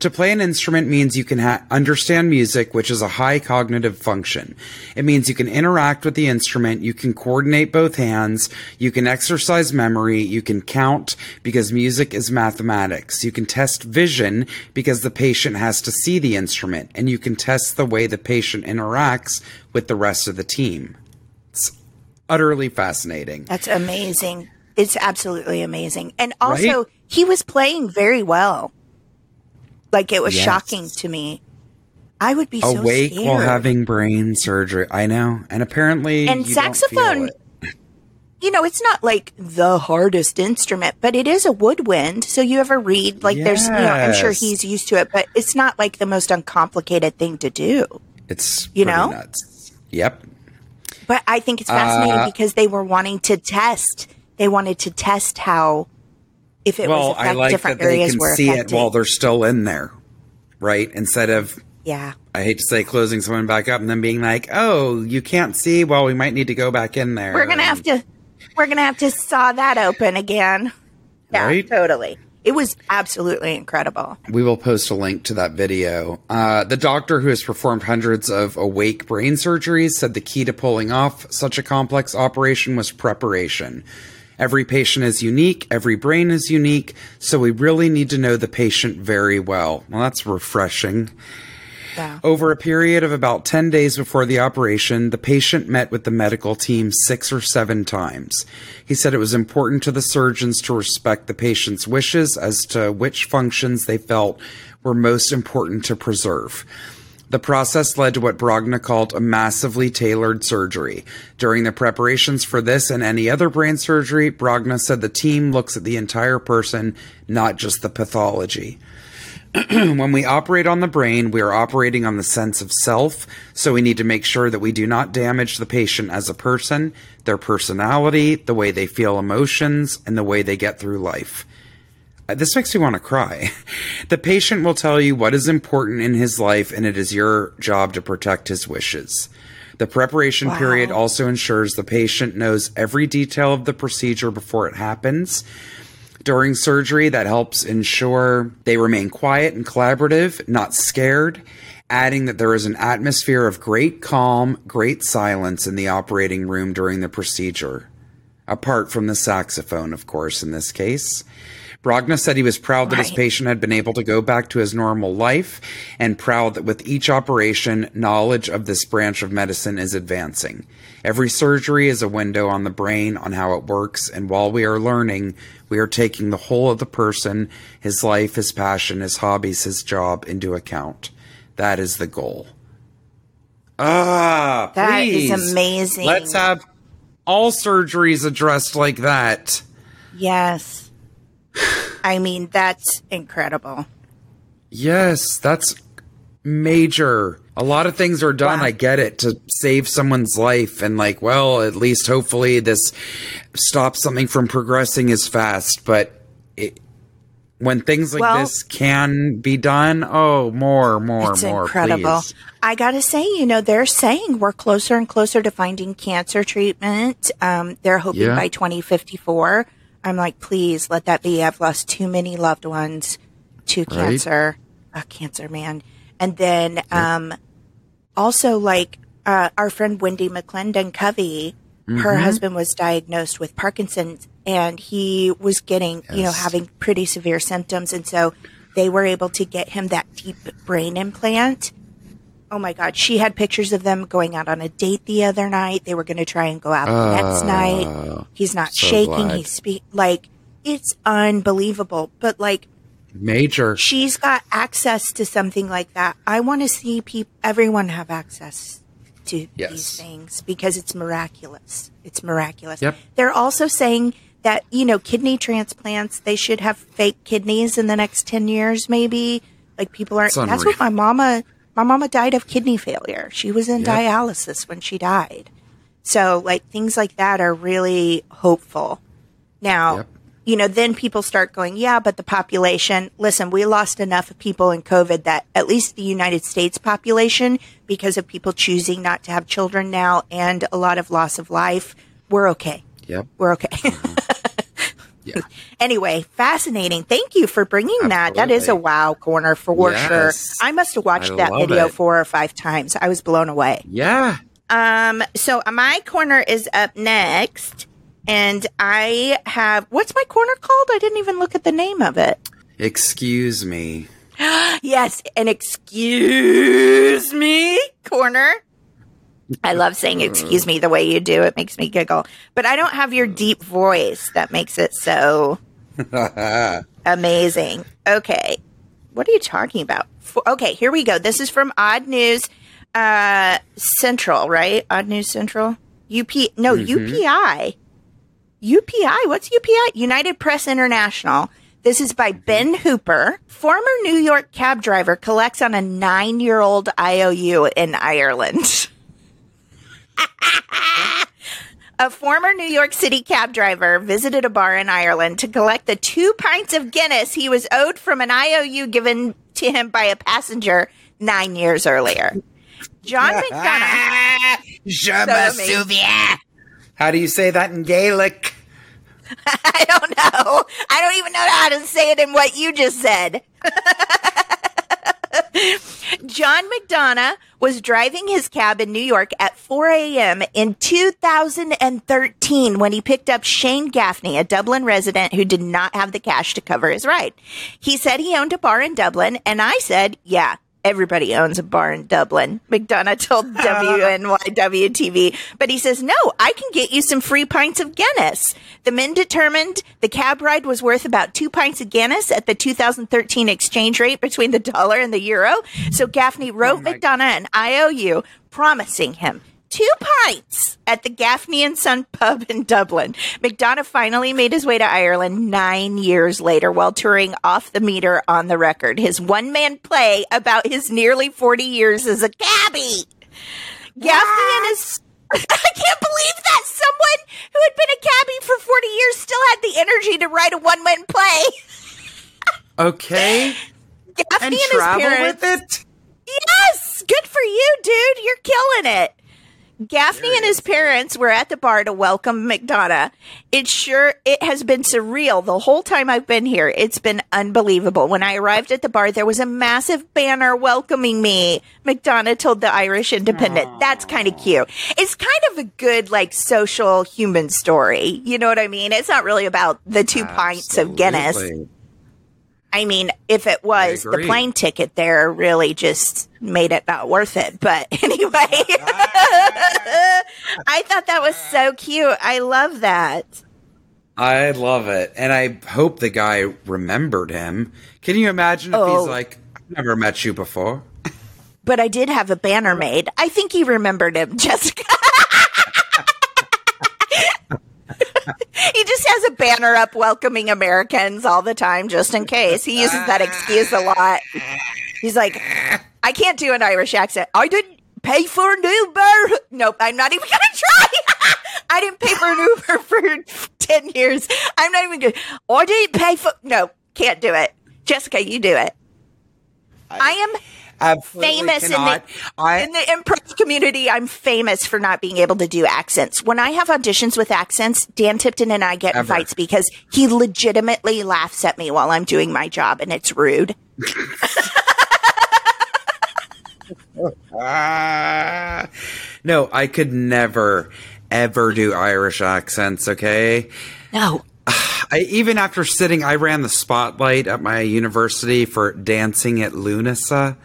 To play an instrument means you can ha- understand music, which is a high cognitive function. It means you can interact with the instrument, you can coordinate both hands, you can exercise memory, you can count because music is mathematics. You can test vision because the patient has to see the instrument, and you can test the way the patient interacts with the rest of the team. It's utterly fascinating.
That's amazing. It's absolutely amazing. And also,
Right?
he was playing very well. Like it was
Yes.
shocking to me. I would be so
Awake
scared.
while having brain surgery. I know. And apparently,
and
you don't feel
saxophone you know, it's not like the hardest instrument, but it is a woodwind. So you ever read like there's, you know, I'm sure he's used to it, but it's not like the most uncomplicated thing to do.
It's
You know?
nuts. Yep.
But I think it's fascinating
Uh,
because they were wanting to test. They wanted to test how if it
well,
was
I like
different
that they
areas
can
were
see
affected.
it while they're still in there, right? Instead of
yeah.
I hate to say closing someone back up and then being like, "Oh, you can't see. Well, we might need to go back in there."
We're gonna have to we're gonna have to saw that open again. Yeah,
Right?
totally. It was absolutely incredible.
We will post a link to that video. Uh, the doctor who has performed hundreds of awake brain surgeries said the key to pulling off such a complex operation was preparation. Every patient is unique, every brain is unique, so we really need to know the patient very well. Well, that's refreshing.
Yeah.
Over a period of about 10 days before the operation, the patient met with the medical team six or seven times. He said it was important to the surgeons to respect the patient's wishes as to which functions they felt were most important to preserve. The process led to what Brogna called a massively tailored surgery. During the preparations for this and any other brain surgery, Brogna said the team looks at the entire person, not just the pathology when we operate on the brain, we are operating on the sense of self, so we need to make sure that we do not damage the patient as a person, their personality, the way they feel emotions, and the way they get through life. This makes me want to cry. The patient will tell you what is important in his life, and it is your job to protect his wishes. The preparation
Wow.
period also ensures the patient knows every detail of the procedure before it happens. During surgery, that helps ensure they remain quiet and collaborative, not scared, adding that there is an atmosphere of great calm, great silence in the operating room during the procedure. Apart from the saxophone, of course, in this case. Brogna said he was proud that his patient had been able to go back to his normal life and proud that with each operation, knowledge of this branch of medicine is advancing. Every surgery is a window on the brain on how it works, and while we are learning, we are taking the whole of the person, his life, his passion, his hobbies, his job into account. That is the goal. Ah,
That is
please.
amazing.
Let's have all surgeries addressed like that.
Yes. I mean, that's incredible.
Yes, that's major. A lot of things are done,
Wow.
I get it, to save someone's life. And, like, well, at least hopefully this stops something from progressing as fast. But it, when things like
Well-
this can be done, oh, more, more,
It's
more.
incredible.
please.
I got to say, you know, they're saying we're closer and closer to finding cancer treatment. Um, they're hoping
Yeah.
by 2054. I'm like, please let that be. I've lost too many loved ones to cancer. Uh, cancer, man. And then um, also, like, uh, our friend Wendi McLendon-Covey,
Mm-hmm.
her husband was diagnosed with Parkinson's and he was getting, you know, having pretty severe symptoms. And so they were able to get him that deep brain implant. Oh my God. She had pictures of them going out on a date the other night. They were going to try and go out the next ah, night. He's not
so
shaking.
glad.
He's speak like it's unbelievable. But like
Major.
she's got access to something like that. I want to see people, everyone have access to
Yes.
these things because it's miraculous. It's miraculous.
Yep.
They're also saying that, you know, kidney transplants, they should have fake kidneys in the next 10 years, maybe. Like people are,
It's
that's what my mama, my mama died of kidney failure. She was in
Yep.
dialysis when she died. So like things like that are really hopeful. Now,
Yep.
you know, then people start going, yeah, but the population, listen, we lost enough people in COVID that at least the United States population, because of people choosing not to have children now and a lot of loss of life, we're okay.
Yep.
We're okay. Mm-hmm.
Yeah.
anyway, fascinating. Thank you for bringing that. That is a wow corner for
Yes.
sure. I must have watched
I
that video
it.
four or five times. I was blown away.
Yeah.
Um, so my corner is up next, and I have what's my corner called? I didn't even look at the name of it.
Excuse me.
Yes, an excuse me corner. I love saying excuse me the way you do. It makes me giggle. But I don't have your deep voice that makes it so amazing. Okay. What are you talking about? Okay, here we go. This is from Odd News uh, Central, right? Odd News Central? UP No, UPI. UPI. What's UPI? United Press International. This is by Ben Hooper. Former New York cab driver collects on a nine year old IOU in Ireland. a former New York City cab driver visited a bar in Ireland to collect the two pints of Guinness he was owed from an IOU given to him by a passenger nine years earlier. John McDonough. So
me
amazing.
souviens. How do you say that in Gaelic?
I don't know. I don't even know how to say it in what you just said. John McDonough was driving his cab in New York at 4 a.m. in 2013 when he picked up Shane Gaffney, a Dublin resident who did not have the cash to cover his ride. He said he owned a bar in Dublin, and I said, yeah, Everybody owns a bar in Dublin. McDonough told WNYW TV. But he says, no, I can get you some free pints of Guinness. The men determined the cab ride was worth about two pints of Guinness at the 2013 exchange rate between the dollar and the euro. So Gaffney wrote oh
my-
McDonough an IOU promising him two pints at the Gaffney and Son pub in Dublin. McDonough finally made his way to Ireland nine years later while touring off the meter on the record. His one man play about his nearly 40 years as a cabbie. Gaffney and his. I can't believe that someone who had been a cabbie for 40 years still had the energy to write a one man play.
Okay.
Gaffney
And
and, his parents.
with it?
Yes, good for you, dude. You're killing it. Gaffney and his parents were at the bar to welcome McDonough. It sure it has been surreal the whole time I've been here. It's been unbelievable. When I arrived at the bar, there was a massive banner welcoming me. McDonough told the Irish Independent. That's kind of cute. It's kind of a good like social human story. You know what I mean? It's not really about the two pints of Guinness. I mean, if it was the plane ticket there really just made it not worth it. But anyway, I thought that was so cute. I love that.
I love it. And I hope the guy remembered him. Can you imagine if
Oh.
he's like, I've never met you before?
But I did have a banner made. I think he remembered him, Jessica. He just has a banner up welcoming Americans all the time, just in case. He uses that excuse a lot. He's like, I can't do an Irish accent. I didn't pay for an Uber. Nope, I'm not even gonna try. I didn't pay for an Uber for 10 years. I'm not even gonna, I didn't pay for, no, can't do it. Jessica, you do it. I am
Absolutely
famous in the.
I,
in the improv community. I'm famous for not being able to do accents. When I have auditions with accents, Dan Tipton and I get in
Ever.
fights because he legitimately laughs at me while I'm doing my job, and it's rude.
Ah. no, I could never, ever do Irish accents, okay?
No,
I, even after sitting, I ran the spotlight at my university for Dancing at Lughnasa.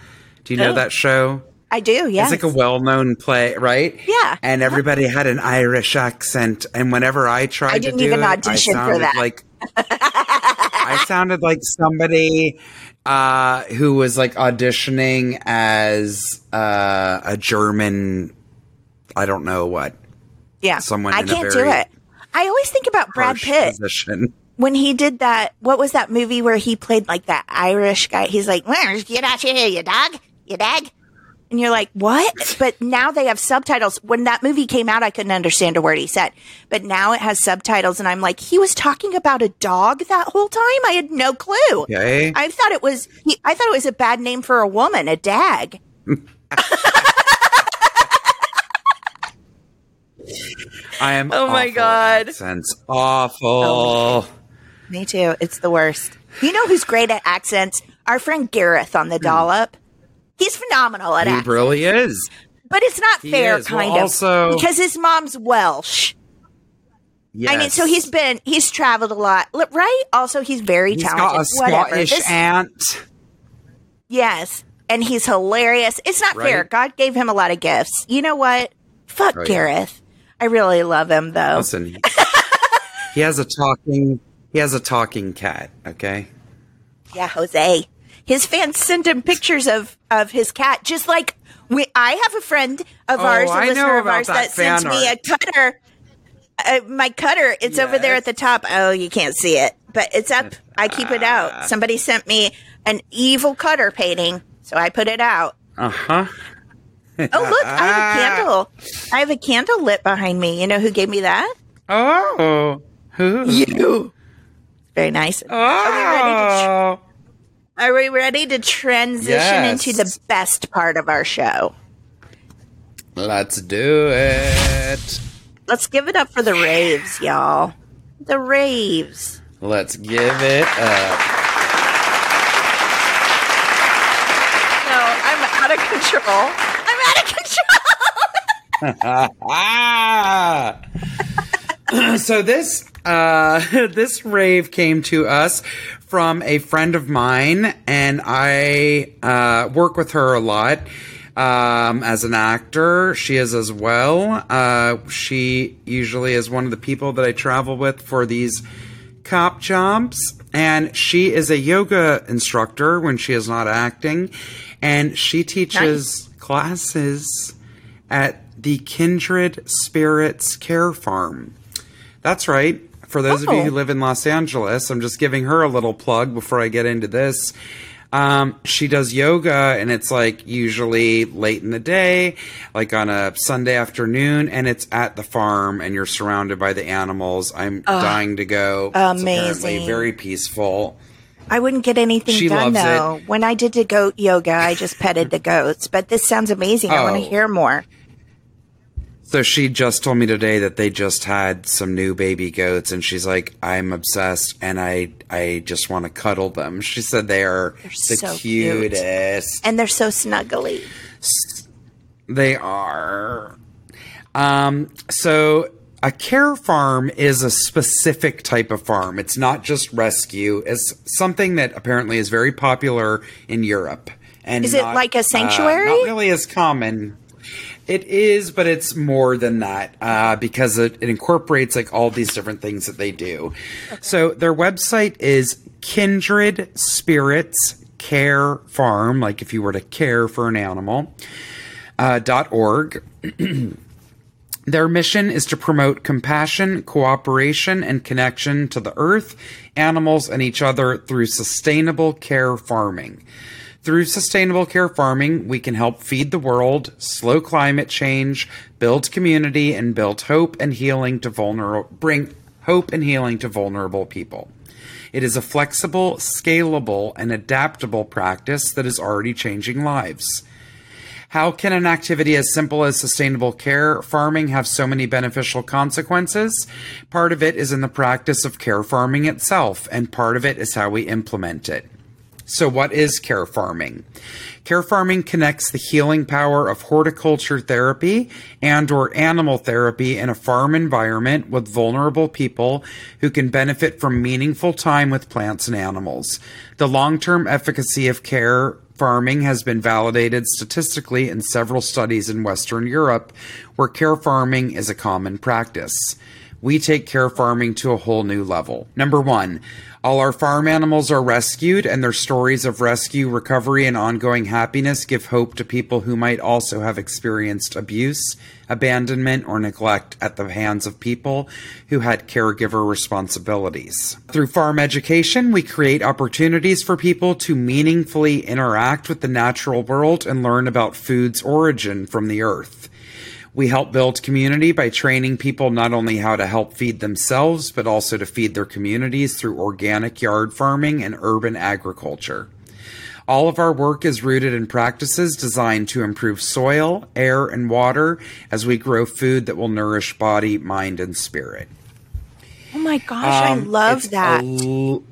Do you know
Oh.
that show?
I do. Yes,
It's like a well-known play, right?
Yeah.
And everybody had an Irish accent, and whenever I tried
I didn't
to do
even
it,
audition
I
for that.
Like I sounded like somebody uh, who was like auditioning as uh, a German. I don't know what
yeah.
someone
I can't do it. I always think about Brad Pitt
position.
when he did that. What was that movie where he played like that Irish guy? He's like, "Where's get out here, you dog, you dog." And you're like, what? But now they have subtitles. When that movie came out, I couldn't understand a word he said. But now it has subtitles, and I'm like, he was talking about a dog that whole time. I had no clue.
Okay.
I thought it was. He, I thought it was a bad name for a woman, a dag.
I am.
Oh my
awful at
God.
Accents awful.
Oh Me too. It's the worst. You know who's great at accents? Our friend Gareth on the hmm. dollop. He's phenomenal at it.
He
accents.
really is.
But it's not
He
fair,
is. Well,
kind of.
also-
because his mom's Welsh.
Yes.
I mean, so he's been, he's traveled a lot, right? Also, he's very
He's
talented.
He's got a
Whatever.
Scottish
This-
aunt.
yes. And he's hilarious. It's not fair. God gave him a lot of gifts. You know what? Fuck
Oh, yeah.
Gareth. I really love him, though.
Listen, he, he has a talking. He has a talking cat. Okay.
Yeah, Jose. His fans send him pictures of of his cat, just like we. I have a friend of
Oh,
ours, a
I
listener of ours,
that
that, sends me a cutter. Uh, my cutter, it's over there at the top. Oh, you can't see it, but it's up. I keep it
Ah.
out. Somebody sent me an evil cutter painting, so I put it out.
Uh huh.
Oh, look, I have a candle. I have a candle lit behind me. You know who gave me that?
Oh. Who?
You. Very nice. Are we ready to
Oh.
Are we ready to transition
Yes.
into the best part of our show?
Let's do it.
Let's give it up for the raves, y'all. The raves.
Let's give it up.
No, I'm out of control. I'm out of control.
So this uh this rave came to us from a friend of mine and I uh work with her a lot um as an actor. She is as well. Uh she usually is one of the people that I travel with for these cop jobs. And she is a yoga instructor when she is not acting. And she teaches classes at the Kindred Spirits Care Farm. That's right. For those of you
Oh.
who live in Los Angeles, I'm just giving her a little plug before I get into this. Um, she does yoga, and it's like usually late in the day, like on a Sunday afternoon, and it's at the farm, and you're surrounded by the animals. I'm dying to go.
Amazing.
very peaceful.
I wouldn't get anything
She
done
loves it.
though. When I did the goat yoga, I just petted the goats. But this sounds amazing. I want to
Oh.
hear more.
So she just told me today that they just had some new baby goats, and she's like, "I'm obsessed, and I I just want to cuddle them." She said they are the
so cute.
cutest.
And they're so snuggly.
They are. Um, so a care farm is a specific type of farm. It's not just rescue. It's something that apparently is very popular in Europe. And
Is it
not,
like a
uh,
sanctuary?
not really as common. It is, but it's more than that uh, because it, it incorporates like all these different things that they do. So their website is Kindred Spirits Care Farm, like if you were to care for an animal uh, dot org. Their mission is to promote compassion, cooperation, and connection to the earth, animals, and each other through sustainable care farming. Through sustainable care farming, we can help feed the world, slow climate change, build community, and build hope and healing to vulnerable bring hope and healing to vulnerable people. It is a flexible, scalable, and adaptable practice that is already changing lives. How can an activity as simple as sustainable care farming have so many beneficial consequences? Part of it is in the practice of care farming itself, and part of it is how we implement it. So what is care farming? Care farming connects the healing power of horticulture therapy and or animal therapy in a farm environment with vulnerable people who can benefit from meaningful time with plants and animals. The long-term efficacy of care farming has been validated statistically in several studies in Western Europe where care farming is a common practice. We take care farming to a whole new level. Number one, all our farm animals are rescued, and their stories of rescue, recovery, and ongoing happiness give hope to people who might also have experienced abuse, abandonment, or neglect at the hands of people who had caregiver responsibilities. Through farm education, we create opportunities for people to meaningfully interact with the natural world and learn about food's origin from the earth. We help build community by training people not only how to help feed themselves, but also to feed their communities through organic yard farming and urban agriculture. All of our work is rooted in practices designed to improve soil, air, and water as we grow food that will nourish body, mind, and spirit.
Oh my gosh, I
Um,
love
it's
that.
l-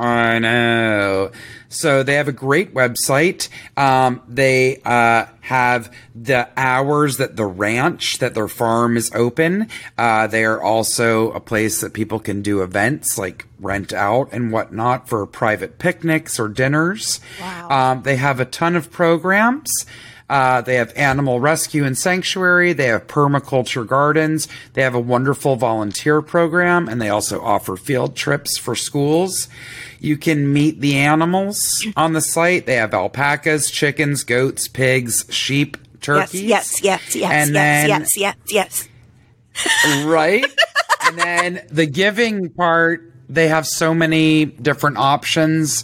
I know. So they have a great website. Um, they uh, have the hours that the ranch, that their farm is open. Uh, they are also a place that people can do events like rent out and whatnot for private picnics or dinners.
Wow.
Um, they have a ton of programs. Uh, they have animal rescue and sanctuary. They have permaculture gardens. They have a wonderful volunteer program, and they also offer field trips for schools. You can meet the animals on the site. They have alpacas, chickens, goats, pigs, sheep, turkeys.
yes, yes, yes,
and
yes,
then
yes, yes, yes.
right? and then the giving part, they have so many different options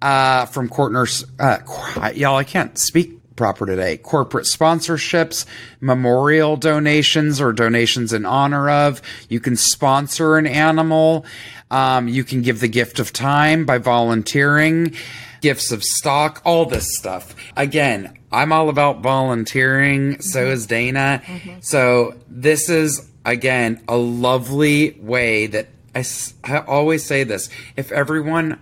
uh, from Cortner's. Uh, y'all, I can't speak proper today. Corporate sponsorships, memorial donations or donations in honor of. You can sponsor an animal. Um, you can give the gift of time by volunteering, gifts of stock, all this stuff. Again, I'm all about volunteering. Mm-hmm. So is Dana. Mm-hmm. So this is, again, a lovely way that I, I always say this. If everyone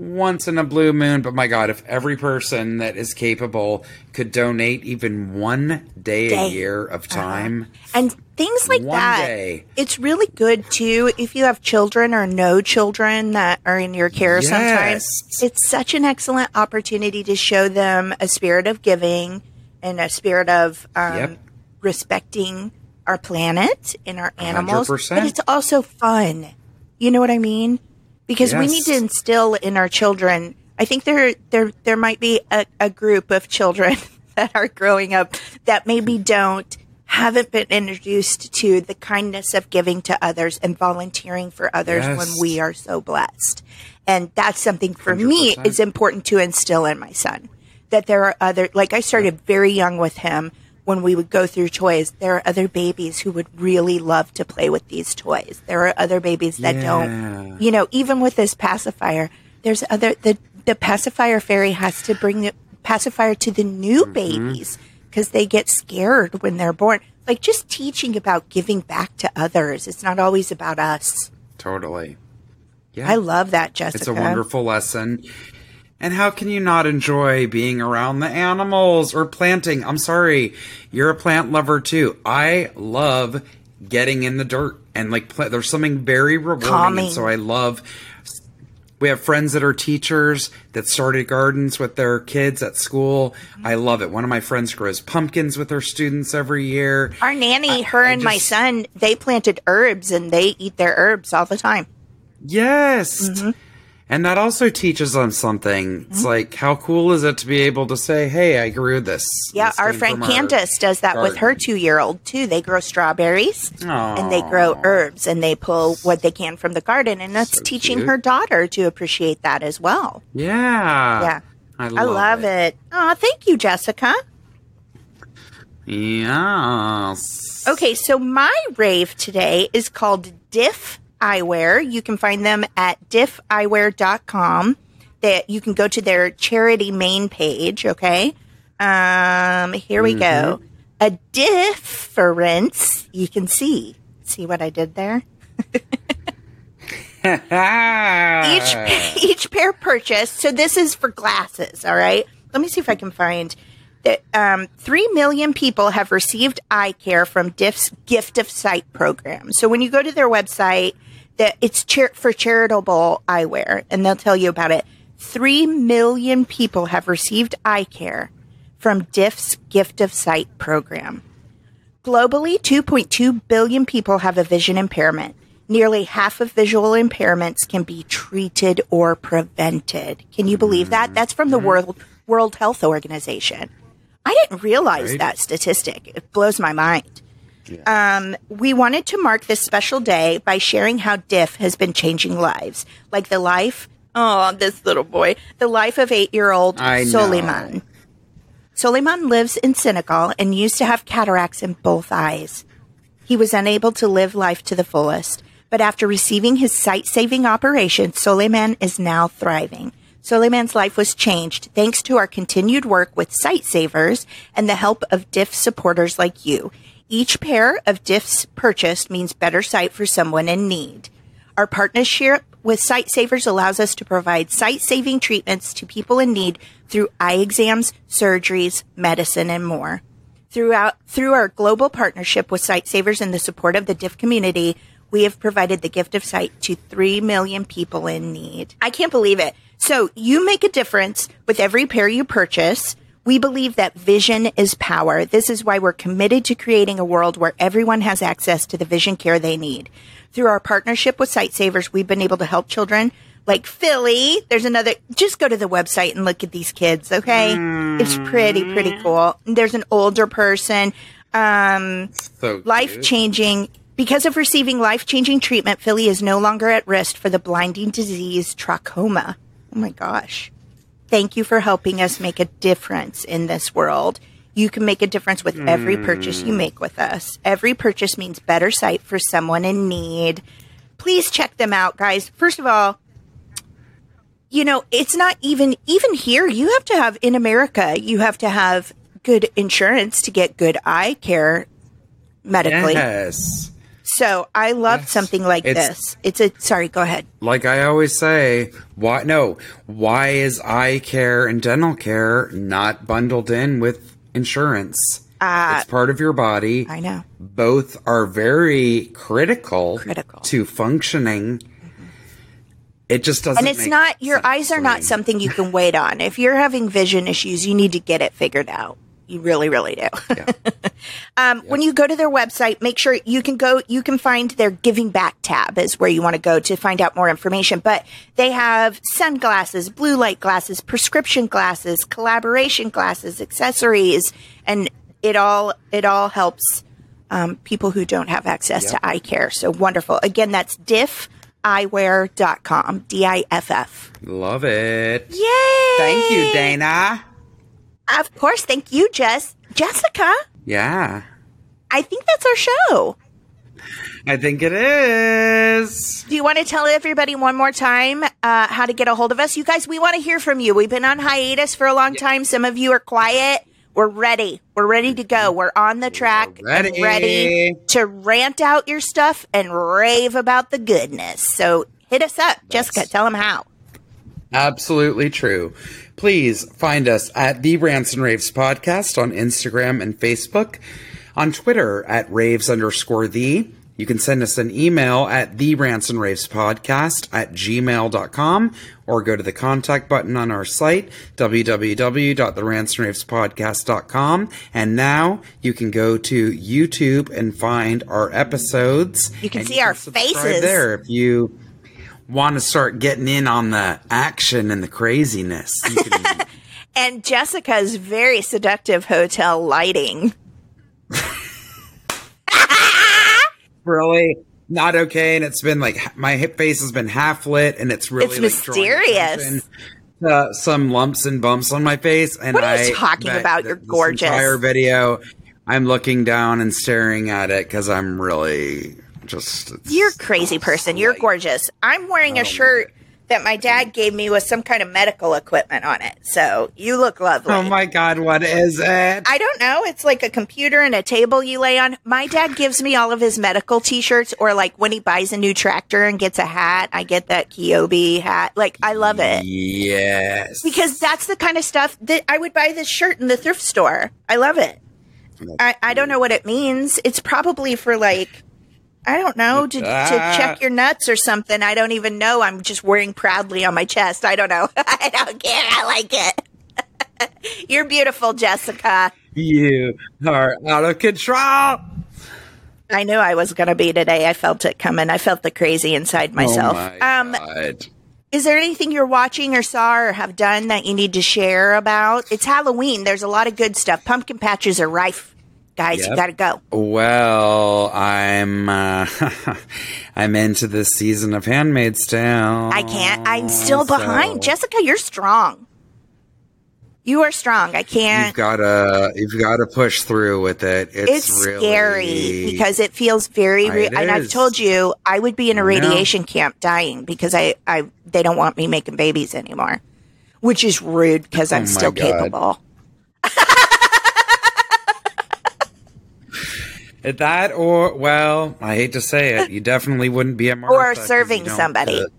once in a blue moon, but my God, if every person that is capable could donate even one day, day. a year of uh-huh. time.
Uh-huh. And things like that. Day. It's really good too if you have children or no children that are in your care yes. sometimes. It's such an excellent opportunity to show them a spirit of giving and a spirit of um, yep. respecting our planet and our animals. 100%. But it's also fun. You know what I mean? Because yes. we need to instill in our children. I think there there there might be a, a group of children that are growing up that maybe don't haven't been introduced to the kindness of giving to others and volunteering for others yes. when we are so blessed. And that's something for 100%. me is important to instill in my son. That there are other like I started very young with him when we would go through toys, there are other babies who would really love to play with these toys. There are other babies that yeah. don't. You know, even with this pacifier, there's other the the pacifier fairy has to bring the pacifier to the new mm-hmm. babies because they get scared when they're born. Like just teaching about giving back to others. It's not always about us.
Totally.
Yeah. I love that, Jessica.
It's a wonderful lesson. And how can you not enjoy being around the animals or planting? I'm sorry, you're a plant lover too. I love getting in the dirt and like pl- there's something very rewarding. Calming. And so I love. We have friends that are teachers that started gardens with their kids at school. I love it. One of my friends grows pumpkins with her students every year.
Our nanny, I, her I and just, my son, they planted herbs and they eat their herbs all the time.
Yes. Mm-hmm. And that also teaches them something. It's mm-hmm. like, how cool is it to be able to say, hey, I grew this?
Yeah, this our friend Candace does that garden. with her two year old, too. They grow strawberries Aww. and they grow herbs and they pull what they can from the garden. And that's so teaching cute. her daughter to appreciate that as well.
Yeah.
Yeah. I love, I love it. it. Oh, thank you, Jessica.
Yes.
Okay, so my rave today is called Diff Eyewear. You can find them at diffeyewear.com. That you can go to their charity main page. Okay. Um, here we mm-hmm. go. A difference you can see. See what I did there? each each pair purchased. So this is for glasses. All right. Let me see if I can find that. Um, Three million people have received eye care from Diff's Gift of Sight program. So when you go to their website, that it's char- for charitable eyewear, and they'll tell you about it. Three million people have received eye care from Diff's Gift of Sight program. Globally, 2.2 billion people have a vision impairment. Nearly half of visual impairments can be treated or prevented. Can you believe that? That's from the mm-hmm. World World Health Organization. I didn't realize right. that statistic. It blows my mind. Yeah. Um, we wanted to mark this special day by sharing how Diff has been changing lives, like the life, oh, this little boy, the life of eight year old Soliman. Soliman lives in Senegal and used to have cataracts in both eyes. He was unable to live life to the fullest, but after receiving his sight saving operation, Soliman is now thriving. Soliman's life was changed thanks to our continued work with Sightsavers and the help of Diff supporters like you. Each pair of diffs purchased means better sight for someone in need. Our partnership with Sightsavers allows us to provide sight saving treatments to people in need through eye exams, surgeries, medicine, and more. Throughout, through our global partnership with Sightsavers and the support of the Diff community, we have provided the gift of sight to 3 million people in need. I can't believe it. So you make a difference with every pair you purchase. We believe that vision is power. This is why we're committed to creating a world where everyone has access to the vision care they need. Through our partnership with Sightsavers, we've been able to help children like Philly. There's another, just go to the website and look at these kids, okay? Mm. It's pretty, pretty cool. There's an older person, um, so life changing Because of receiving life changing treatment, Philly is no longer at risk for the blinding disease trachoma. Oh my gosh. Thank you for helping us make a difference in this world. You can make a difference with every purchase you mm. make with us. Every purchase means better sight for someone in need. Please check them out, guys. First of all, you know, it's not even even here. You have to have in America, you have to have good insurance to get good eye care medically.
Yes.
So I love
Yes.
something like
It's-
this. It's a sorry, go ahead.
Like I always say, why no, why is eye care and dental care not bundled in with insurance?
Uh,
it's part of your body.
I know.
Both are very critical,
Critical.
to functioning. It just doesn't
And it's not your eyes are not something you can wait on. If you're having vision issues, you need to get it figured out. You really, really do. um, When you go to their website, make sure you can go, you can find their giving back tab is where you want to go to find out more information. But they have sunglasses, blue light glasses, prescription glasses, collaboration glasses, accessories, and it all, it all helps um, people who don't have access to eye care. So wonderful. Again, that's diffeyewear.com, D I F F.
Love it.
Yay!
Thank you, Dana.
Of course. Thank you, Jess. Jessica,
Yeah.
I think that's our show.
I think it is.
Do you want to tell everybody one more time uh, how to get a hold of us? You guys, we want to hear from you. We've been on hiatus for a long time. Some of you are quiet. We're ready. We're ready to go. We're on the track.
ready.
ready to rant out your stuff and rave about the goodness. So hit us up. Jessica, tell them how.
Absolutely true. Please find us at the Rants and Raves podcast on Instagram and Facebook, on Twitter at raves underscore the. You can send us an email at the Rants and Raves podcast at gmail.com or go to the contact button on our site, www.therantsandravespodcast.com. And now you can go to YouTube and find our episodes.
You can see our
subscribe
faces.
there if you want to start getting in on the action and the craziness. Can,
And Jessica's very seductive hotel lighting.
really not okay, and it's been like my hip face has been half lit, and it's really
It's
like,
mysterious.
to some lumps and bumps on my face. And
What are you
I
talking about? You're gorgeous.
Entire video, I'm looking down and staring at it because I'm really just. it's-
You're a crazy person. You're
light.
gorgeous. I'm wearing a shirt that my dad gave me with some kind of medical equipment on it. So you look lovely.
Oh my god, what is it?
I don't know. It's like a computer and a table you lay on. My dad gives me all of his medical t-shirts or like when he buys a new tractor and gets a hat, I get that Kiyobi hat. Like I love it.
yes.
Because that's the kind of stuff that I would buy this shirt in the thrift store. I love it. I, I don't know what it means. It's probably for like, I don't know, to, to
Ah.
check your nuts or something. I don't even know. I'm just wearing proudly on my chest. I don't know. I don't care. I like it. You're beautiful, Jessica.
You are out of control.
I knew I was going to be today. I felt it coming. I felt the crazy inside myself.
Oh my
um,
god.
is there anything you're watching or saw or have done that you need to share about? It's Halloween. There's a lot of good stuff. Pumpkin patches are rife. Guys, you got to go.
Well, I'm uh, I'm into this season of Handmaid's Tale.
I can't. I'm still
so
behind. Jessica, you're strong. You are strong. I can't.
you've gotta you've gotta push through with it. It's,
It's
really,
scary because it feels very real.
It
And I've told you I would be in a radiation camp dying because I, I they don't want me making babies anymore, which is rude because I'm
Oh
still
God.
capable.
That or well, I hate to say it, you definitely wouldn't be a Martha
or serving somebody.
cook.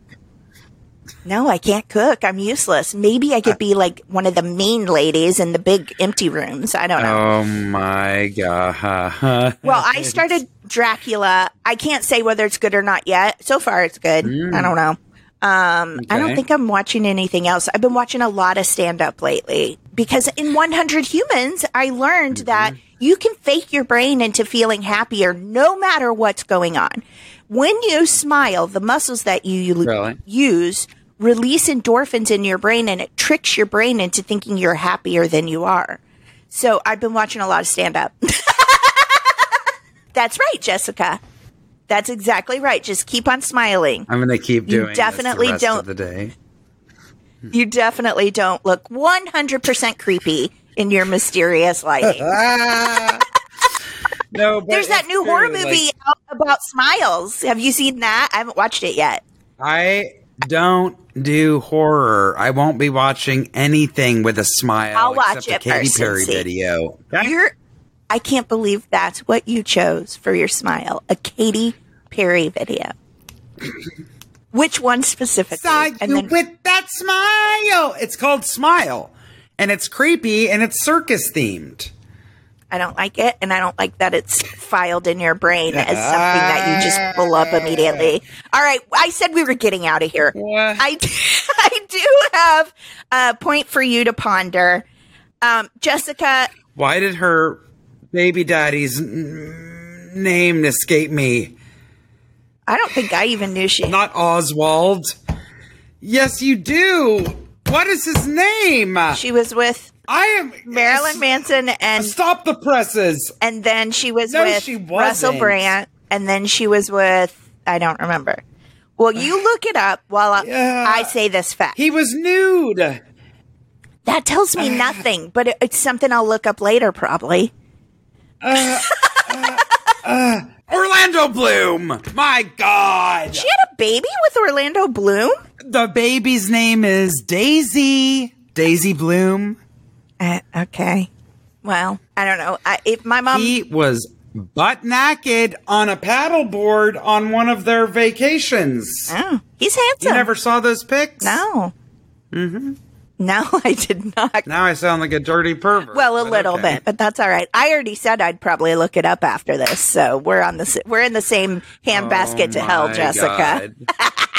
No, I can't cook. I'm useless. Maybe I could uh be like one of the mean ladies in the big empty rooms. I don't know.
Oh my god.
Well, I started Dracula. I can't say whether it's good or not yet. So far, it's good. I hmm. don't know. Um, I don't think I'm watching anything else. I've been watching a lot of stand up lately because in 100 Humans, I learned that mm-hmm. You can fake your brain into feeling happier no matter what's going on. When you smile, the muscles that you
Really?
use release endorphins in your brain and it tricks your brain into thinking you're happier than you are. So I've been watching a lot of stand up. That's right, Jessica. That's exactly right. Just keep on smiling.
I'm gonna keep
You
doing. this
definitely don't-
the day.
You definitely don't look 100% creepy in your mysterious lighting.
No, but
There's that
it's
new horror
true, like,
movie out about smiles. Have you seen that? I haven't watched it yet.
I don't do horror. I won't be watching anything with a smile.
I'll watch it
a Katy Perry
see.
video.
You're I can't believe that's what you chose for your smile. A Katy Perry video. Which one specifically?
Saw
And
you
then
with that smile. It's called Smile, and it's creepy and it's circus themed.
I don't like it, and I don't like that it's filed in your brain as something that you just pull up immediately. All right, I said we were getting out of here.
What?
I do, I do have a point for you to ponder. Um, Jessica,
Why did her baby daddy's n- name escape me?
I don't think I even knew she.
Not Oswald. Yes, you do. What is his name?
She was with
I am
Marilyn Manson, and
Stop the presses.
and then she was
No,
with
she
Russell. Brand, and then she was with I don't remember. Well, you look it up while I,
Yeah.
I say this fact.
He was nude.
That tells me nothing, but it, it's something I'll look up later, probably.
Uh, uh, uh, Orlando Bloom. My God.
She had a baby with Orlando Bloom.
The baby's name is Daisy. Daisy Bloom.
Uh, okay. Well, I don't know. I, if my mom,
He was butt naked on a paddleboard on one of their vacations.
oh, he's handsome.
You never saw those pics?
no. Mm-hmm. No, I did not.
Now I sound like a dirty pervert.
Well, a little
okay.
bit, but that's all right. I already said I'd probably look it up after this, so we're on the we're in the same handbasket to hell,
Oh My
Jessica.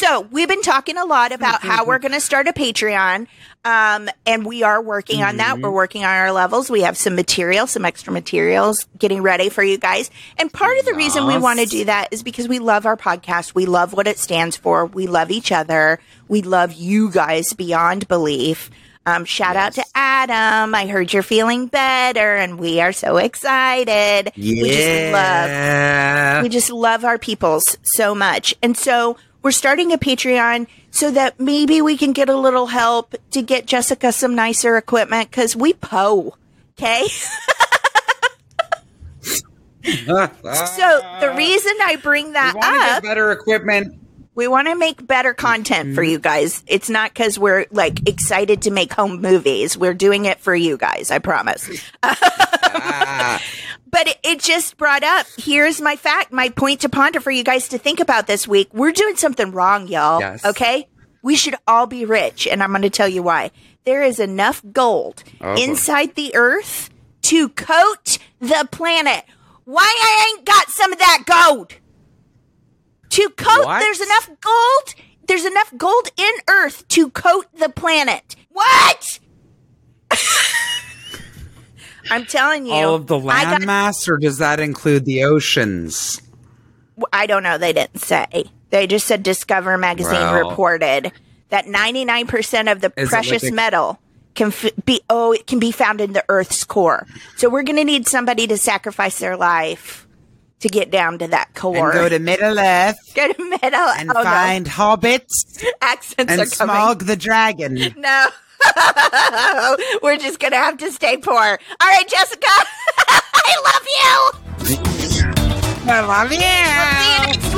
So we've been talking a lot about how we're going to start a Patreon, um, and we are working on that. We're working on our levels. We have some material, some extra materials, getting ready for you guys. And part of the reason we want to do that is because we love our podcast. We love what it stands for. We love each other. We love you guys beyond belief. Um, shout out to Adam. I heard you're feeling better, and we are so excited.
Yeah.
We just love we just love our peoples so much. And so we're starting a Patreon so that maybe we can get a little help to get Jessica some nicer equipment because we po. Okay. so the reason I bring that
want to get
up,
better equipment.
we want to make better content for you guys. It's not because we're like excited to make home movies. We're doing it for you guys. I promise. Ah. But it, it just brought up here's my fact, my point to ponder for you guys to think about this week. We're doing something wrong, y'all.
Yes.
Okay? We should all be rich, and I'm going to tell you why. There is enough gold
Oh,
inside the earth to coat the planet. Why I ain't got some of that gold? To coat,
What?
there's enough gold. There's enough gold in Earth to coat the planet. What? I'm telling you.
All of the landmass, or does that include the oceans?
I don't know. They didn't say. They just said Discover magazine
Well.
reported that 99% of the precious
like a-
metal can f- be oh it can be found in the Earth's core. So we're going to need somebody to sacrifice their life to get down to that core.
And go to Middle Earth
Go to middle.
and
oh,
find hobbits
accents
and
are coming.
Smaug the dragon.
No. We're just going to have to stay poor. All right, Jessica. I love you.
I love you.
See you next